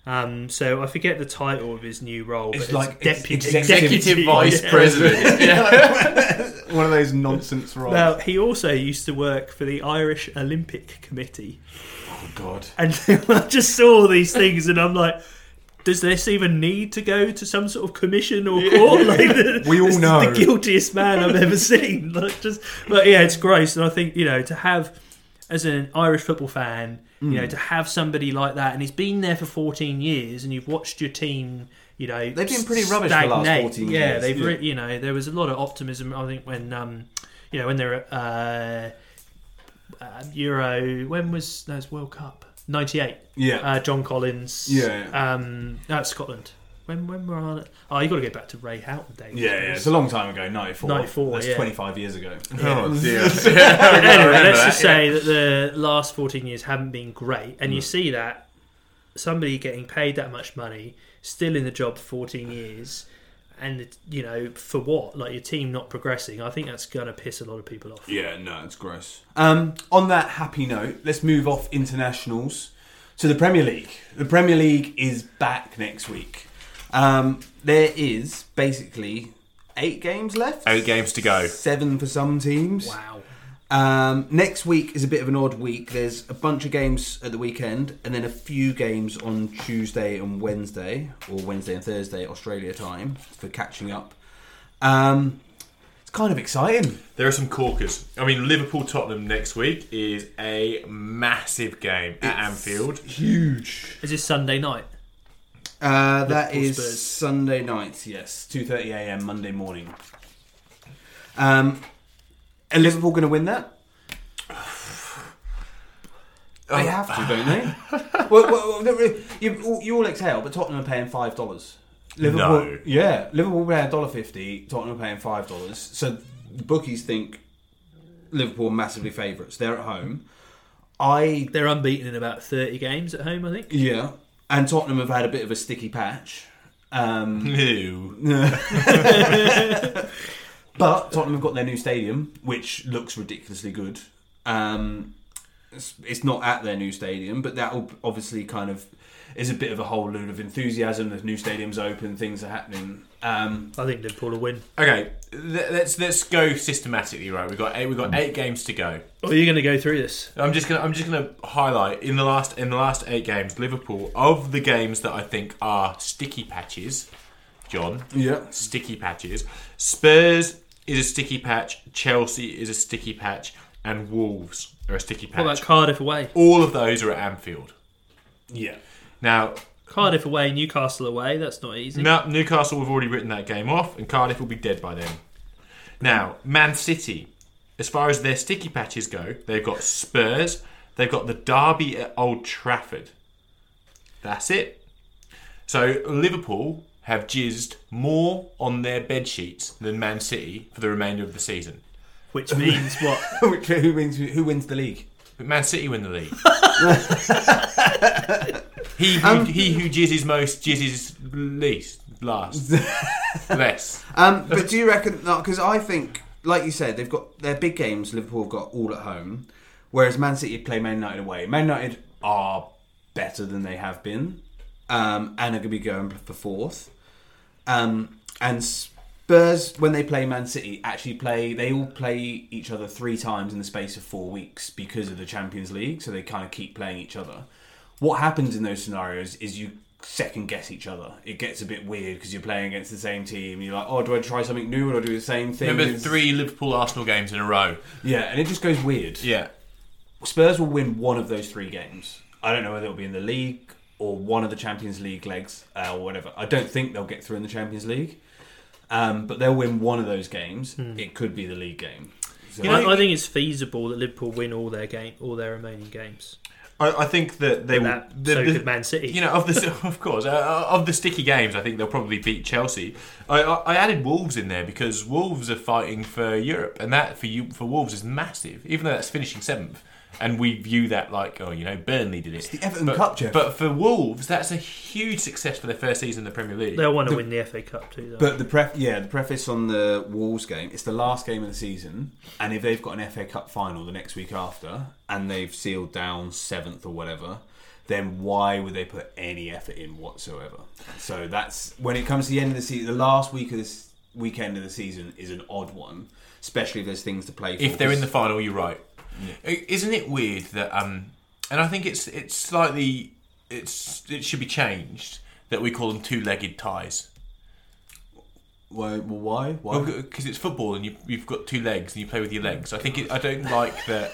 Um, so I forget the title of his new role. It's but like ex- deputy executive Executive vice president. Yeah. One of those nonsense roles. Well, he also used to work for the Irish Olympic Committee, Oh, God. and I just saw these things, and I'm like. Does this even need to go to some sort of commission or court? Like, We all know. the guiltiest man I've ever seen. Like, just, but yeah, it's gross, and I think you know to have as an Irish football fan, you Mm. know, to have somebody like that, and he's been there for 14 years, and you've watched your team, you know, They've been pretty rubbish for the last stagnate. 14 yeah, years. they've, Yeah. Re- you know, there was a lot of optimism. I think when, um, you know, when they're uh, uh, Euro, when was that was World Cup? 98. Yeah. Uh, John Collins. Yeah. Um, that's Scotland. When when were on it? Oh, you got to go back to Ray Houghton days. yeah, yeah, it's a long time ago, 94. 94, That's yeah. 25 years ago. Oh dear. anyway, remember let's that, just say that the last 14 years haven't been great, and you Mm. see that somebody getting paid that much money, still in the job for 14 years, and you know for what? Like your team not progressing. I think that's going to piss a lot of people off. Yeah, no, it's gross. Um, on that happy note, let's move off internationals to the Premier League. The Premier League is back next week. Um, there is basically eight games left. Eight games to go. Seven for some teams. Wow. Um, next week is a bit of an odd week. There's a bunch of games at the weekend, and then a few games on Tuesday and Wednesday, or Wednesday and Thursday Australia time for catching up. Um, it's kind of exciting. There are some corkers. I mean, Liverpool Tottenham next week is a massive game at Anfield. Huge. Is this Sunday night? Uh, that Liverpool is Spurs. Sunday night. Yes, two thirty a.m. Monday morning. Um, are Liverpool going to win that? They have to, don't they? well, well, well, you, you all exhale, but Tottenham are paying five dollars. Liverpool, No. yeah, Liverpool paying a dollar fifty. Tottenham are paying five dollars. So the bookies think Liverpool are massively favourites. They're at home. I They're unbeaten in about 30 games at home, I think. yeah, and Tottenham have had a bit of a sticky patch. Um. But Tottenham have got their new stadium, which looks ridiculously good. Um, it's, it's not at their new stadium, but that will obviously kind of is a bit of a whole load of enthusiasm. The new stadium's open, things are happening. Um, I think Liverpool will win. Okay, th- let's let's go systematically. Right, we've got eight. We've got eight games to go. Oh, you're going to go through this? I'm just gonna I'm just gonna highlight in the last in the last eight games, Liverpool of the games that I think are sticky patches. John, yeah, sticky patches. Spurs is a sticky patch. Chelsea is a sticky patch, and Wolves are a sticky What about patch. Cardiff away? All of those are at Anfield. yeah. Now, Cardiff away, Newcastle away. That's not easy. no, Newcastle have already written that game off, and Cardiff will be dead by then. Now, Man City, as far as their sticky patches go, they've got Spurs, they've got the Derby at Old Trafford. That's it. So Liverpool have jizzed more on their bed sheets than Man City for the remainder of the season. Which means what? Which- who wins? Who wins the league? But Man City win the league. he who, he who jizzes most jizzes least last less. Um, but do you reckon? Because I think, like you said, they've got their big games. Liverpool have got all at home, whereas Man City play Man United away. Man United are better than they have been, um, and are going to be going for fourth. Um, and Spurs, when they play Man City, actually play. They all play each other three times in the space of four weeks because of the Champions League. So they kind of keep playing each other. What happens in those scenarios is you second guess each other. It gets a bit weird because you're playing against the same team. You're like, oh, do I try something new or do I do the same thing? Remember It's- three Liverpool Arsenal games in a row? Yeah, and it just goes weird. Yeah. Spurs will win one of those three games. I don't know whether it'll be in the league or one of the Champions League legs uh, or whatever. I don't think they'll get through in the Champions League, um, but they'll win one of those games. It could be the league game. So- You know, I think it's feasible that Liverpool win all their game, all their remaining games. I, I think that they that, the- so the- could Man City. You know, of the of course, uh, of the sticky games, I think they'll probably beat Chelsea. I, I, I added Wolves in there because Wolves are fighting for Europe, and that for you for Wolves is massive. Even though that's finishing seventh, and we view that like, oh, you know, Burnley did it. the Everton but, Cup, Jeff. But for Wolves, that's a huge success for their first season in the Premier League. They'll want to win the FA Cup too. Though. But the pref, yeah, the preface on the Wolves game, it's the last game of the season, and if they've got an FA Cup final the next week after, and they've sealed down seventh or whatever, then why would they put any effort in whatsoever? So that's when it comes to the end of the season. The last week of this weekend of the season is an odd one, especially if there's things to play for. if they're in the final, you're right. I- Isn't it weird that um and I think it's it's slightly it's it should be changed that we call them two-legged ties. why? Well, why? Why? because it's football and you, you've got two legs and you play with your legs. I think it, I don't like that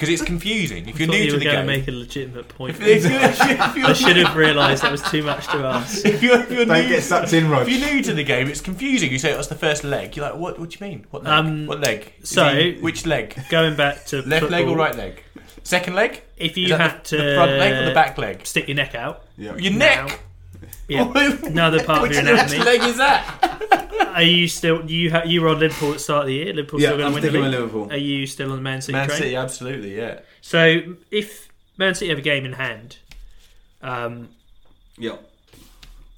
because it's confusing. If I you're new you to were the going game, to make a legitimate point. if, if you're, if you're, I should have realised that was too much to ask. if you're, if you're Don't new, get sucked in, Rog. If you're new to the game, it's confusing. You say that's the first leg. You're like, what? What do you mean? What leg? Um, what leg? Is so- he- which leg? Going back to Left leg or football, right leg? Second leg? If Is you that had the, to the front leg or the back leg? stick your neck out, Yeah. Your neck. Yeah, another part of Which, your which anatomy. leg is that? Are you still you ha- you were on Liverpool at the start of the year? Liverpool Yeah, still going I'm to win the league. Liverpool. Are you still on the Man City Man train? City, absolutely, yeah. So if Man City have a game in hand, um, Yeah.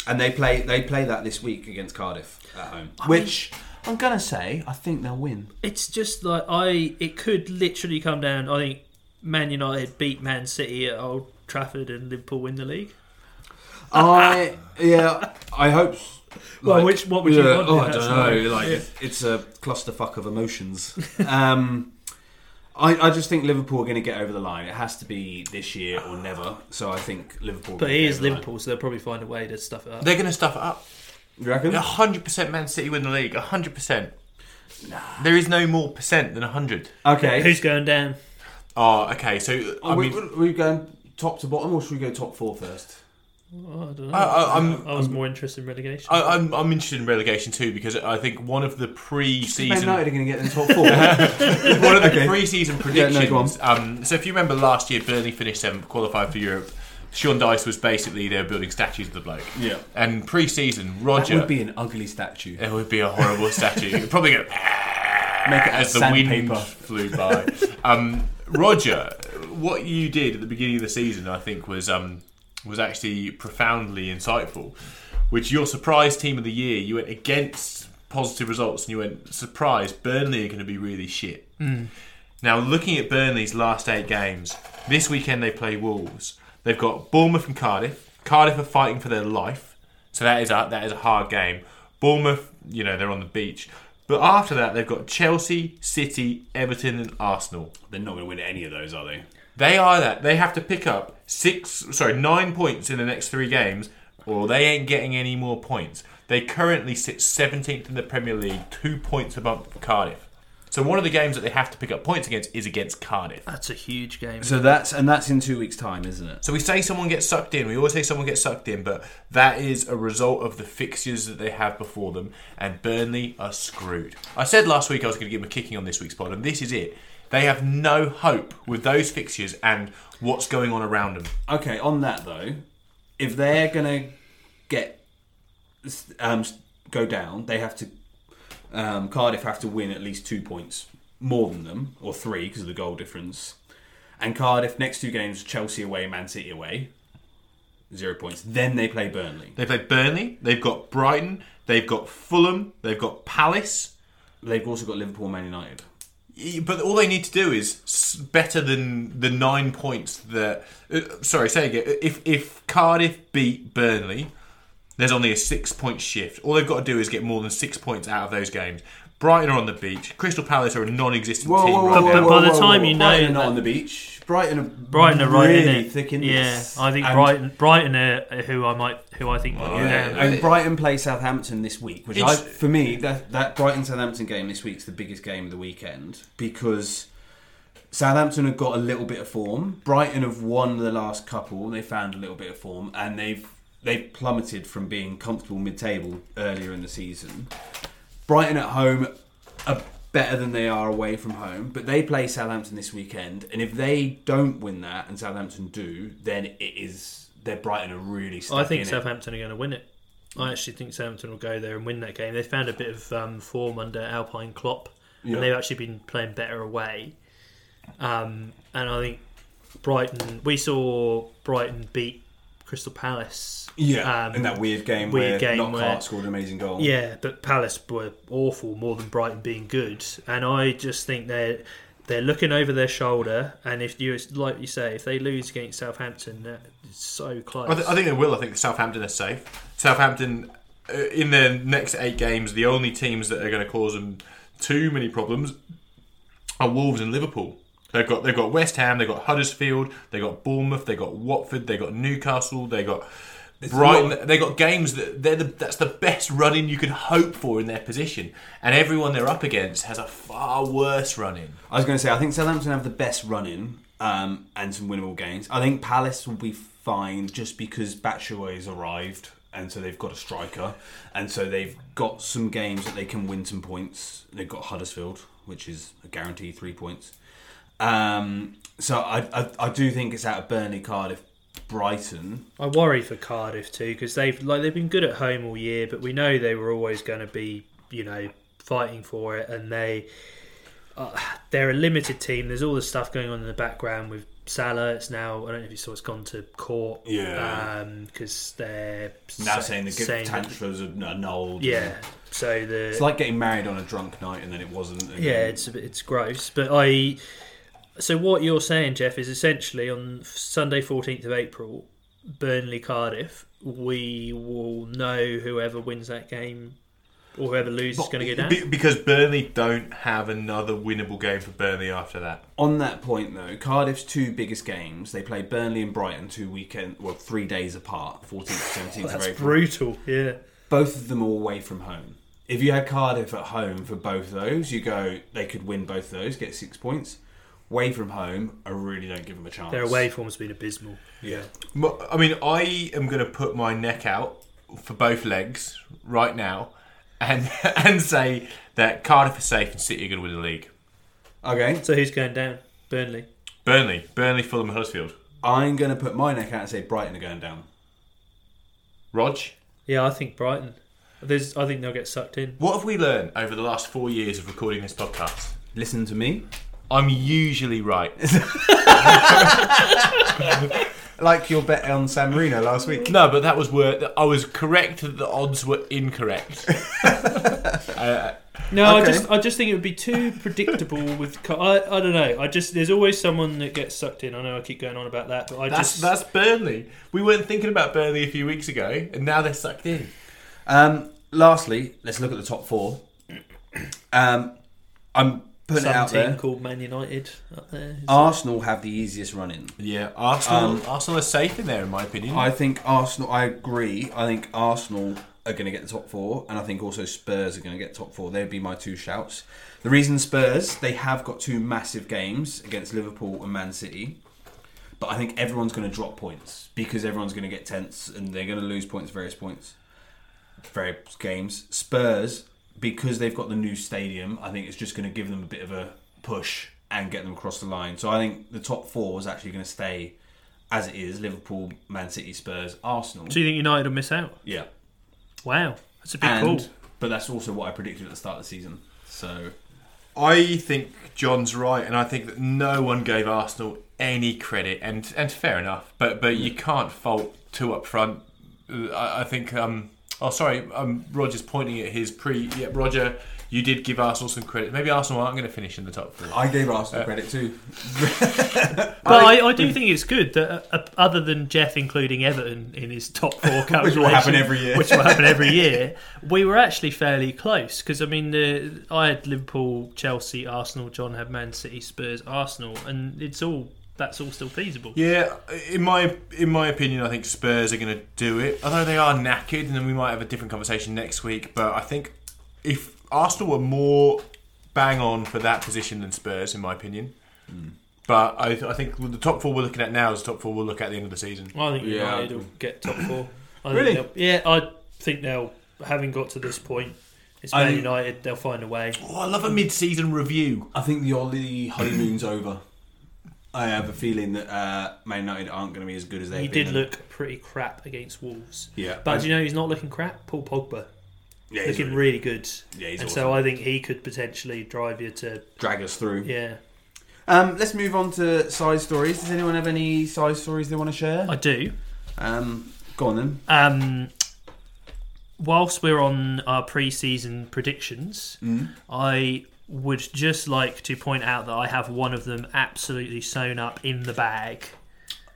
And they play they play that this week against Cardiff at home. Which I'm gonna say I think they'll win. it's just like I. It could literally come down. I think Man United beat Man City at Old Trafford and Liverpool win the league. I yeah, I hope. s- Well, like- which- what would you yeah, want Oh, I don't know. Like Yeah. it's, it's a clusterfuck of emotions. um, I, I just think Liverpool are going to get over the line. It has to be this year or never. So I think Liverpool. But gonna is line. Liverpool, so they'll probably find a way to stuff it up. They're going to stuff it up. You reckon? hundred percent Man City win the league. hundred percent. Nah. There is no more percent than hundred. Okay. Who's going down? Oh, okay. So I Are we, mean, are we going top to bottom, or should we go top four first? Oh, I don't know. I, I, I'm, I was more interested in relegation. I, I'm I'm interested in relegation too because I think one of the pre-season United are going to get in top four. one of the Okay. pre-season Yeah, no, predictions. um, so if you remember last year, Burnley finished seventh, qualified for Europe. Sean Dyche was basically they were building statues of the bloke. Yeah. And pre-season, that Roger. would be an ugly statue. It would be a horrible statue. It'd probably go Make it as the sandpaper. wind flew by. um, Roger, what you did at the beginning of the season, I think, was um, was actually profoundly insightful. Which your surprise team of the year, you went against positive results, and you went surprise. Burnley are going to be really shit. Mm. Now, looking at Burnley's last eight games, this weekend they play Wolves. They've got Bournemouth and Cardiff. Cardiff are fighting for their life, so that is a, that is a hard game. Bournemouth, you know, they're on the beach. But after that, they've got Chelsea, City, Everton, and Arsenal. They're not going to win any of those, are they? They are that. They have to pick up six, sorry, nine points in the next three games, or they ain't getting any more points. They currently sit 17th in the Premier League, two points above Cardiff. So one of the games that they have to pick up points against is against Cardiff. That's a huge game. So that's and that's in two weeks' time, isn't it? So we say someone gets sucked in. We always say someone gets sucked in, but that is a result of the fixtures that they have before them, and Burnley are screwed. I said last week I was going to give them a kicking on this week's pod, and this is it. They have no hope with those fixtures and what's going on around them. Okay, on that though, if they're gonna get um, go down, they have to. Um, Cardiff have to win at least two points more than them, or three because of the goal difference. And Cardiff next two games: Chelsea away, Man City away, zero points. Then they play Burnley. They play Burnley, they've got Brighton, they've got Fulham, they've got Palace. They've also got Liverpool, Man United. But all they need to do is better than the nine points that. Uh, sorry, say again. If if Cardiff beat Burnley, there's only a six point shift. All they've got to do is get more than six points out of those games. Brighton are on the beach. Crystal Palace are a non-existent team. right whoa. But by the time you know Brighton are not that- on the beach. Brighton are Brighton are right in it. thick in yeah, this. I think And- Brighton, Brighton are are who I might, who I think might go Yeah, down. and Brighton play Southampton this week, which I, It's- for me, that that Brighton Southampton game this week's the biggest game of the weekend because Southampton have got a little bit of form. Brighton have won the last couple; they found a little bit of form, and they've they've plummeted from being comfortable mid-table earlier in the season. Brighton at home are better than they are away from home, but they play Southampton this weekend, and if they don't win that and Southampton do, then it is they're Brighton are really I think in it. Southampton are going to win it. I actually think Southampton will go there and win that game. They found a bit of um, form under Alpine Klopp, Yeah. and they've actually been playing better away. Um, and I think Brighton. We saw Brighton beat Crystal Palace. Yeah, um, in that weird game weird where game Lockhart where- scored an amazing goal. Yeah, but Palace were awful more than Brighton being good, and I just think they're they're looking over their shoulder. And if you like you say, if they lose against Southampton, that is so close. I, th- I think they will. I think Southampton are safe. Southampton, uh, in their next eight games, the only teams that are going to cause them too many problems are Wolves and Liverpool. They've got they've got West Ham, they've got Huddersfield, they've got Bournemouth, they've got Watford, they've got Newcastle, they've got Brighton. They've got games that they're the, that's the best running you could hope for in their position, and everyone they're up against has a far worse running. I was going to say, I think Southampton have the best run-in um, and some winnable games. I think Palace will be fine just because Batshuayi has arrived, and so they've got a striker, and so they've got some games that they can win some points. They've got Huddersfield, which is a guaranteed three points. Um, so I, I, I do think it's out of Burnley, Cardiff, Brighton. I worry for Cardiff too because they've like they've been good at home all year, but we know they were always going to be you know fighting for it, and they uh, they're a limited team. There's all this stuff going on in the background with Sala. It's now I don't know if you saw it's gone to court. Yeah. because they're Now sa- saying the saying that- tantrums are annulled. yeah. So the It's like getting married on a drunk night and then it wasn't. again. yeah, it's a bit, it's gross. But I. So what you're saying, Jeff, is essentially on Sunday, 14th of April, Burnley Cardiff. We will know whoever wins that game or whoever loses is going to go down. Be- because Burnley don't have another winnable game for Burnley after that. On that point, though, Cardiff's two biggest games, they play Burnley and Brighton two weekend, well, three days apart, 14th, 17th of oh, That's April. brutal. Yeah. Both of them are away from home. If you had Cardiff at home for both those, you go, they could win both those, get six points. Away from home, I really don't give them a chance. Their away form's been abysmal. Yeah. I mean, I am going to put my neck out for both legs right now, and and say that Cardiff are safe and City are going to win the league. Okay, So who's going down? Burnley. Burnley, Burnley, Fulham, Huddersfield. I'm going to put my neck out and say Brighton are going down. Rog, Yeah, I think Brighton. There's, I think they'll get sucked in. what have we learned over the last four years of recording this podcast? Listen to me. I'm usually right. Like your bet on San Marino last week. no, but that was where I was correct that the odds were incorrect. uh, No, I just I just think it would be too predictable with. I I don't know. I just there's always someone that gets sucked in. I know I keep going on about that, but I that's just that's Burnley. We weren't thinking about Burnley a few weeks ago, and now they're sucked in. Um, lastly, let's look at the top four. Um, I'm putting it some out team there. called Man United up there. Arsenal have the easiest run in. Yeah, Arsenal. Um, Arsenal are safe in there, in my opinion. I think Arsenal. I agree. I think Arsenal are going to get the top four, and I think also Spurs are going to get top four. They'd be my two shouts. The reason Spurs they have got two massive games against Liverpool and Man City, but I think everyone's going to drop points because everyone's going to get tense and they're going to lose points, various points, various games. Spurs because they've got the new stadium. I think it's just going to give them a bit of a push and get them across the line. So I think the top four is actually going to stay as it is Liverpool, Man City, Spurs, Arsenal. Do you think United will miss out? Yeah. Wow, that's a big And, call. But that's also what I predicted at the start of the season. So I think John's right, and I think that no one gave Arsenal any credit, and and fair enough. But but you can't fault two up front. I, I think. Um, oh, sorry. Um, Roger's pointing at his pre. Yeah, Roger, you did give Arsenal some credit. Maybe Arsenal aren't going to finish in the top four. I gave Arsenal Uh, credit too. But I, I do think it's good that uh, uh, other than Jeff including Everton in his top four calculation, Which will happen every year. which will happen every year, we were actually fairly close because I mean, the, I had Liverpool, Chelsea, Arsenal. John had Man City, Spurs, Arsenal, and it's all that's all still feasible. Yeah, in my in my opinion, I think Spurs are going to do it. Although they are knackered, and then we might have a different conversation next week. But I think if Arsenal were more bang on for that position than Spurs, in my opinion. Hmm. But I, I think the top four we're looking at now is the top four we'll look at at the end of the season. I think Yeah. United will get top four. I Really? Think yeah, I think they'll, having got to this point, it's Man think- United, they'll find a way. Oh, I love a mid-season review. I think the Ollie honeymoon's over. I have a feeling that uh, Man United aren't going to be as good as they. He did look pretty crap against Wolves. Yeah, But do you know he's not looking crap? Paul Pogba. yeah, looking really- really good. yeah, he's and awesome. so I think he could potentially drive you to, drag us through. yeah. Um, let's move on to side stories. Does anyone have any side stories they want to share? I do. Um, go on then. Um, whilst we're on our pre-season predictions, Mm. I would just like to point out that I have one of them absolutely sewn up in the bag,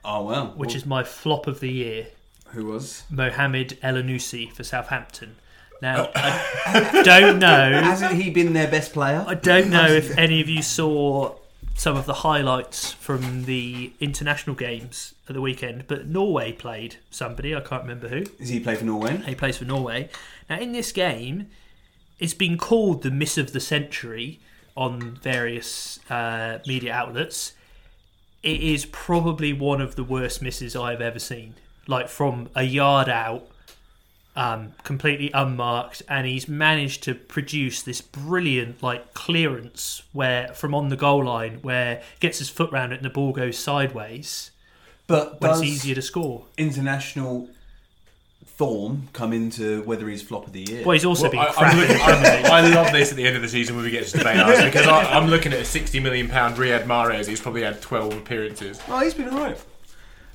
Oh well, which is my flop of the year, Who was? Mohamed Elyounoussi for Southampton. Now, I don't know. Hasn't he been their best player? I don't know if any of you saw some of the highlights from the international games at the weekend, but Norway played somebody, I can't remember who. Is he play for Norway? He plays for Norway. Now, in this game, it's been called the miss of the century on various uh, media outlets. It is probably one of the worst misses I've ever seen. Like from a yard out, um, completely unmarked, and he's managed to produce this brilliant like clearance where from on the goal line where gets his foot round it and the ball goes sideways But it's easier to score. international form come into whether he's flop of the year? Well, he's also Well, been I, crap. I'm looking, Premier League. I, I love this at the end of the season when we get to debate ours because I, I'm looking at a 60 million pound Riyad Mahrez. He's probably had 12 appearances. Oh, he's been alright.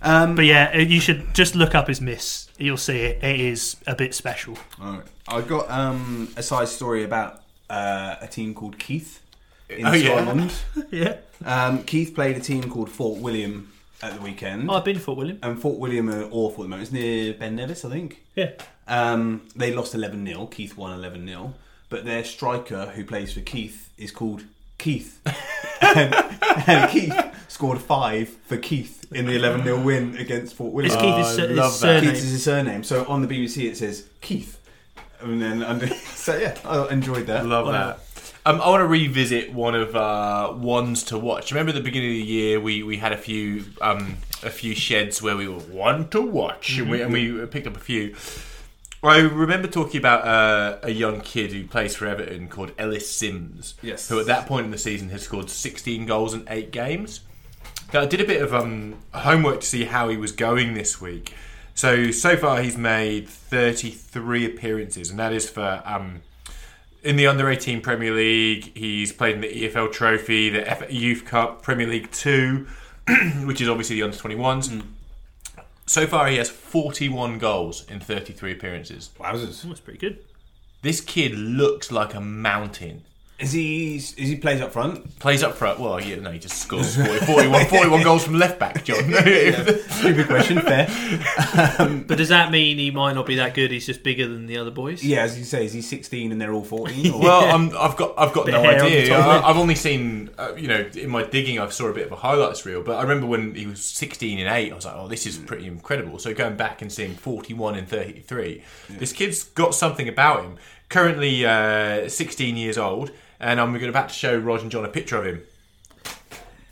Um, But yeah, you should just look up his miss. You'll see it. It is a bit special. alright. I got um, a side story about uh, a team called Keith in Oh, yeah. Scotland. Yeah. Um, Keith played a team called Fort William at the weekend. Oh, I've been Fort William. And Fort William are awful at the moment. It's near Ben Nevis, I think. Yeah. Um, they lost 11 0. Keith won 11 0. But their striker, who plays for Keith, is called Keith. and, and Keith scored five for Keith in the 11 0 win against Fort William. It's Keith Oh, his, I sur- his love that. surname. Keith is his surname. So on the BBC it says Keith. And then under. So yeah, I enjoyed that. Love Wow. that. Um, I want to revisit one of uh, ones to watch. Remember at the beginning of the year we, we had a few um, a few sheds where we were one to watch, and, we, and we picked up a few. I remember talking about uh, a young kid who plays for Everton called Ellis Sims, Yes. who at that point in the season had scored 16 goals in eight games. Now, I did a bit of um, homework to see how he was going this week. So so far he's made 33 appearances, and that is for um, in the under 18 Premier League. He's played in the EFL Trophy, the FA Youth Cup, Premier League Two, which is obviously the under 21s. Mm. So far, he has 41 goals in 33 appearances. Wowzers. That's pretty good. This kid looks like a mountain. Is he? Is he plays up front? Plays up front. Well, yeah, no, he just scores 40, 41, 41 goals from left back, John. Stupid question. Fair. But does that mean he might not be that good? He's just bigger than the other boys. Yeah, as you say, is he 16 and they're all 14? Or? Well, I'm, I've got I've got Bit no of on idea. I, I've only seen uh, you know in my digging I saw a bit of a highlights reel, but I remember when he was 16 and 8, I was like, oh, this is pretty incredible. So going back and seeing 41 and 33, this kid's got something about him. Currently uh, 16 years old, and I'm going about to show Rog and John a picture of him.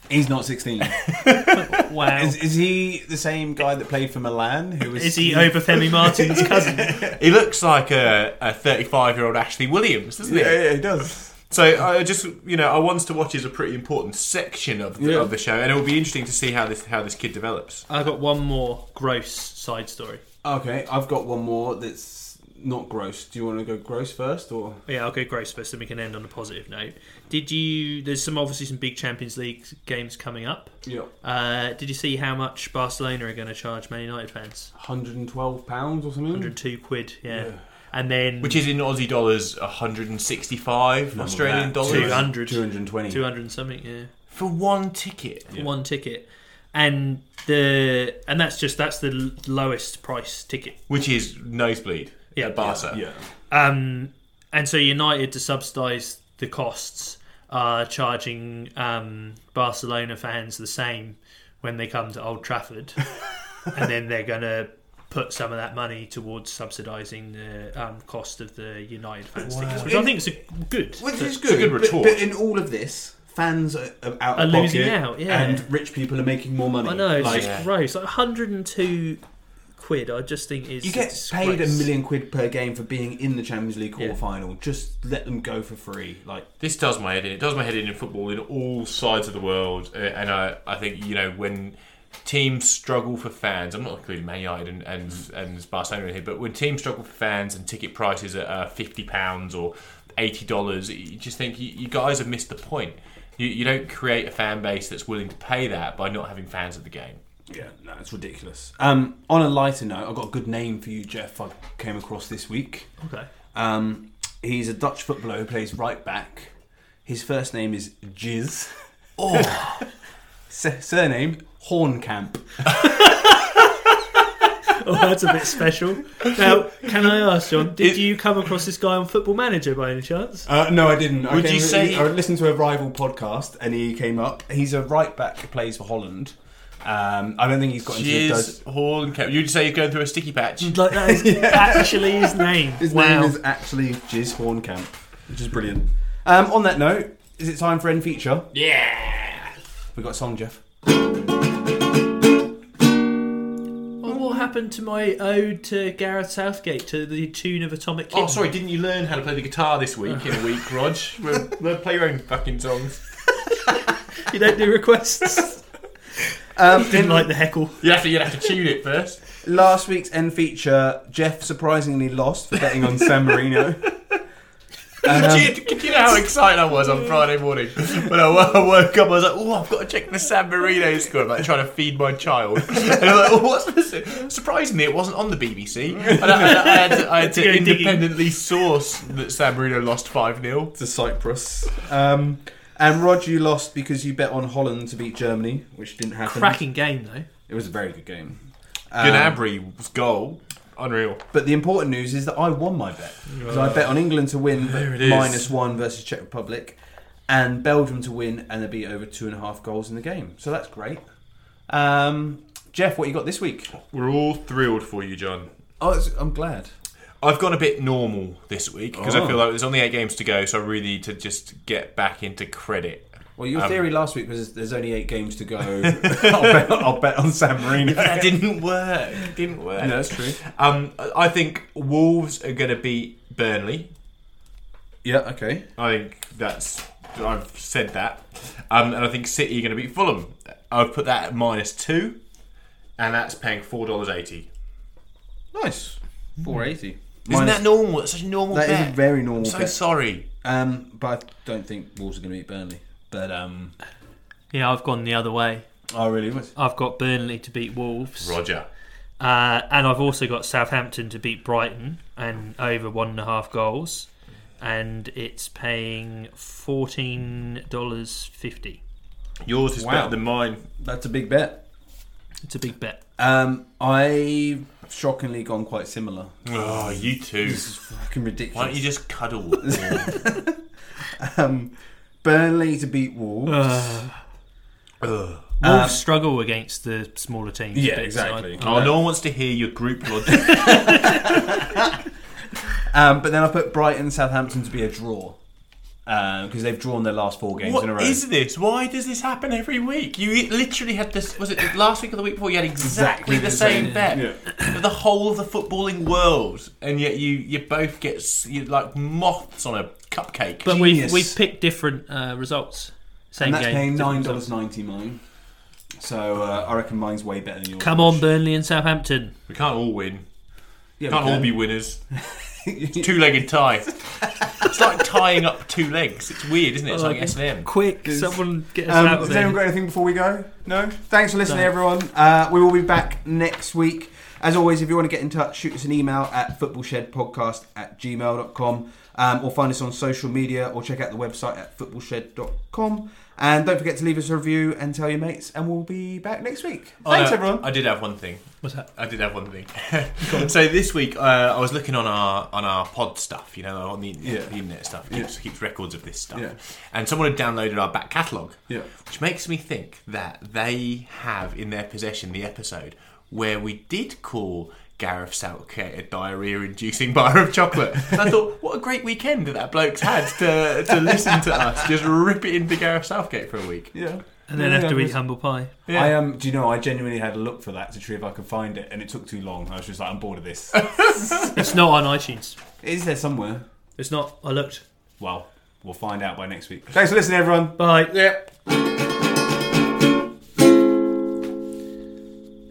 He's not 16. Wow. is, Is, is he the same guy that played for Milan? Who was he Obafemi Martin's cousin? He looks like a 35 year old Ashley Williams, doesn't he? Yeah, yeah, he does. So I just, you know, I wants to watch is a pretty important section of the, Yeah. of the show, and it will be interesting to see how this how this kid develops. I've got one more gross side story. Okay, I've got one more that's not gross. Do you want to go gross first, or Yeah, I'll go gross first, and we can end on a positive note. Did you? There's some obviously some big Champions League games coming up. yeah, Uh, did you see how much Barcelona are going to charge Man United fans? 112 pounds or something? 102 quid. Yeah. Yeah. And then Which is in Aussie dollars, 165 None Australian dollars 200. 220. 200 and something. Yeah. for one ticket. for one ticket, and the and that's just that's the lowest price ticket. Which is nosebleed Yeah. at Barca. Yeah. Um, and so United to subsidise the costs are charging um, Barcelona fans the same, when they come to Old Trafford, and then they're going to put some of that money towards subsidising the um, cost of the United fans Wow. tickets, which I think is a good. Which but- is a good. good but- retort. But, in all of this, fans are, are out Are of losing pocket out, yeah. and rich people are making more money. I know it's Like, just gross. Like 102 quid. I just think is you get a paid a million quid per game for being in the Champions League Yeah. quarter final. Just let them go for free. Like This does my head in. It does my head in in football in all sides of the world, uh, and I, I think you know when teams struggle for fans. I'm not including Man United and and, and Barcelona in here, but when teams struggle for fans and ticket prices are uh, fifty pounds or eighty dollars, you just think you, you guys have missed the point. You, you don't create a fan base that's willing to pay that by not having fans at the game. Yeah, no, it's ridiculous. Um, on a lighter note, I've got a good name for you, Jeff. I came across this week. Okay. Um, he's a Dutch footballer who plays right back. His first name is Jizz. Oh. surname Hornkamp. Oh, that's a bit special. Now, can I ask, John, did you come across this guy on Football Manager by any chance? Uh, no, I didn't. I Would came- you say- I listened to a rival podcast and he came up? He's a right back who plays for Holland. Um, I don't think he's got into the Dutch. Horn. Camp. You'd say he's going through a sticky patch. Like that is actually his name. His wow. name is actually Jizz Hornkamp, which is brilliant. Um, on that note, is it time for end feature? Yeah. We got a song, Jeff. Well, what happened to my ode to Gareth Southgate to the tune of Atomic Kitten? Oh, sorry. Didn't you learn how to play the guitar this week in a week, Rog? Well, well, play your own fucking songs. You don't do requests. Um, Didn't like the heckle. You have to. You have to tune it first. Last week's end feature, Jeff surprisingly lost for betting on San Marino. Um, do, you, do you know how excited I was on Friday morning when I wo- I woke up? I was like, "Oh, I've got to check the San Marino score." I'm like trying to feed my child, and I'm like, oh, "What's this?" Surprisingly, it wasn't on the BBC. And I, I, I had to, I had to Go digging. independently source that San Marino lost five 0 to Cyprus. Um, and Rod, you lost because you bet on Holland to beat Germany, which didn't happen. Cracking game though. It was a very good game. Um, Gnabry's goal, unreal. But the important news is that I won my bet because I bet on England to win There it is. minus one versus Czech Republic, and Belgium to win and they beat over two and a half goals in the game. So that's great. Um, Jeff, what you got this week? We're all thrilled for you, John. Oh, it's, I'm glad. I've gone a bit normal this week because I Oh. feel like there's only eight games to go, so I really need to just get back into credit. Well, your Um, theory last week was there's only eight games to go. I'll, bet, I'll bet on San Marino. That didn't work. Didn't work. No, that's true. Um, I think Wolves are going to beat Burnley. Yeah. Okay. I think that's. I've said that. Um, and I think City are going to beat Fulham. I've put that at minus two, and that's paying four dollars eighty. Nice. Four eighty. Isn't that normal? It's such a normal That is bet. a very normal I'm so bet. sorry. Um, but I don't think Wolves are going to beat Burnley. But um, Yeah, I've gone the other way. I really was. I've got Burnley to beat Wolves, Roger. uh, and I've also got Southampton to beat Brighton and over one and a half goals, and it's paying fourteen dollars fifty. Yours is Wow. better than mine. That's a big bet. It's a big bet. Um, I've shockingly gone quite similar. Oh, you too. This is fucking ridiculous. Why don't you just cuddle? um, Burnley to beat Wolves. Uh, Ugh. Wolves Um, struggle against the smaller teams. Yeah, but so I- exactly. Oh, no one wants to hear your group logic. Um, but then I put Brighton Southampton to be a draw because they've drawn their last four games in a row. What is this? Why does this happen every week? You literally had this. Was it last week or the week before? You had exactly, Exactly the the same same. bet Yeah. for the whole of the footballing world, and yet you you both get you like moths on a cupcake. But we've Genius. we've picked different uh, results. Same and that's game. paying nine dollars ninety mine. So uh, I reckon mine's way better than yours. Come on, Burnley and Southampton. we can't all win. yeah, Can't we all be winners. Two-legged tie. it's like tying up two legs. It's weird, isn't it? It's like S and M. Quick, someone get us Um, out of has anyone there. got anything before we go? No? Thanks for listening, No. everyone. Uh, we will be back next week. As always, if you want to get in touch, shoot us an email at footballshedpodcast at gmail.com um, or find us on social media or check out the website at footballshed.com. And don't forget to leave us a review and tell your mates, and we'll be back next week. Oh, Thanks, no, everyone. I did have one thing. What's that? I did have one thing. so this week, uh, I was looking on our on our pod stuff, you know, on the, Yeah. the internet stuff, keeps, keeps records of this stuff, Yeah. and someone had downloaded our back catalogue, Yeah. which makes me think that they have in their possession the episode where we did call Gareth Southgate a diarrhea-inducing bar of chocolate. And I thought, what a great weekend that that bloke's had to to listen to us just rip it into Gareth Southgate for a week. Yeah. And then Yeah, have to eat humble pie. Yeah. I um, do you know? I genuinely had a look for that to see if I could find it, and it took too long. I was just like, I'm bored of this. It's not on iTunes. it is there somewhere. It's not. I looked. Well, we'll find out by next week. Thanks for listening, everyone. Bye. Yeah.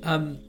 Um,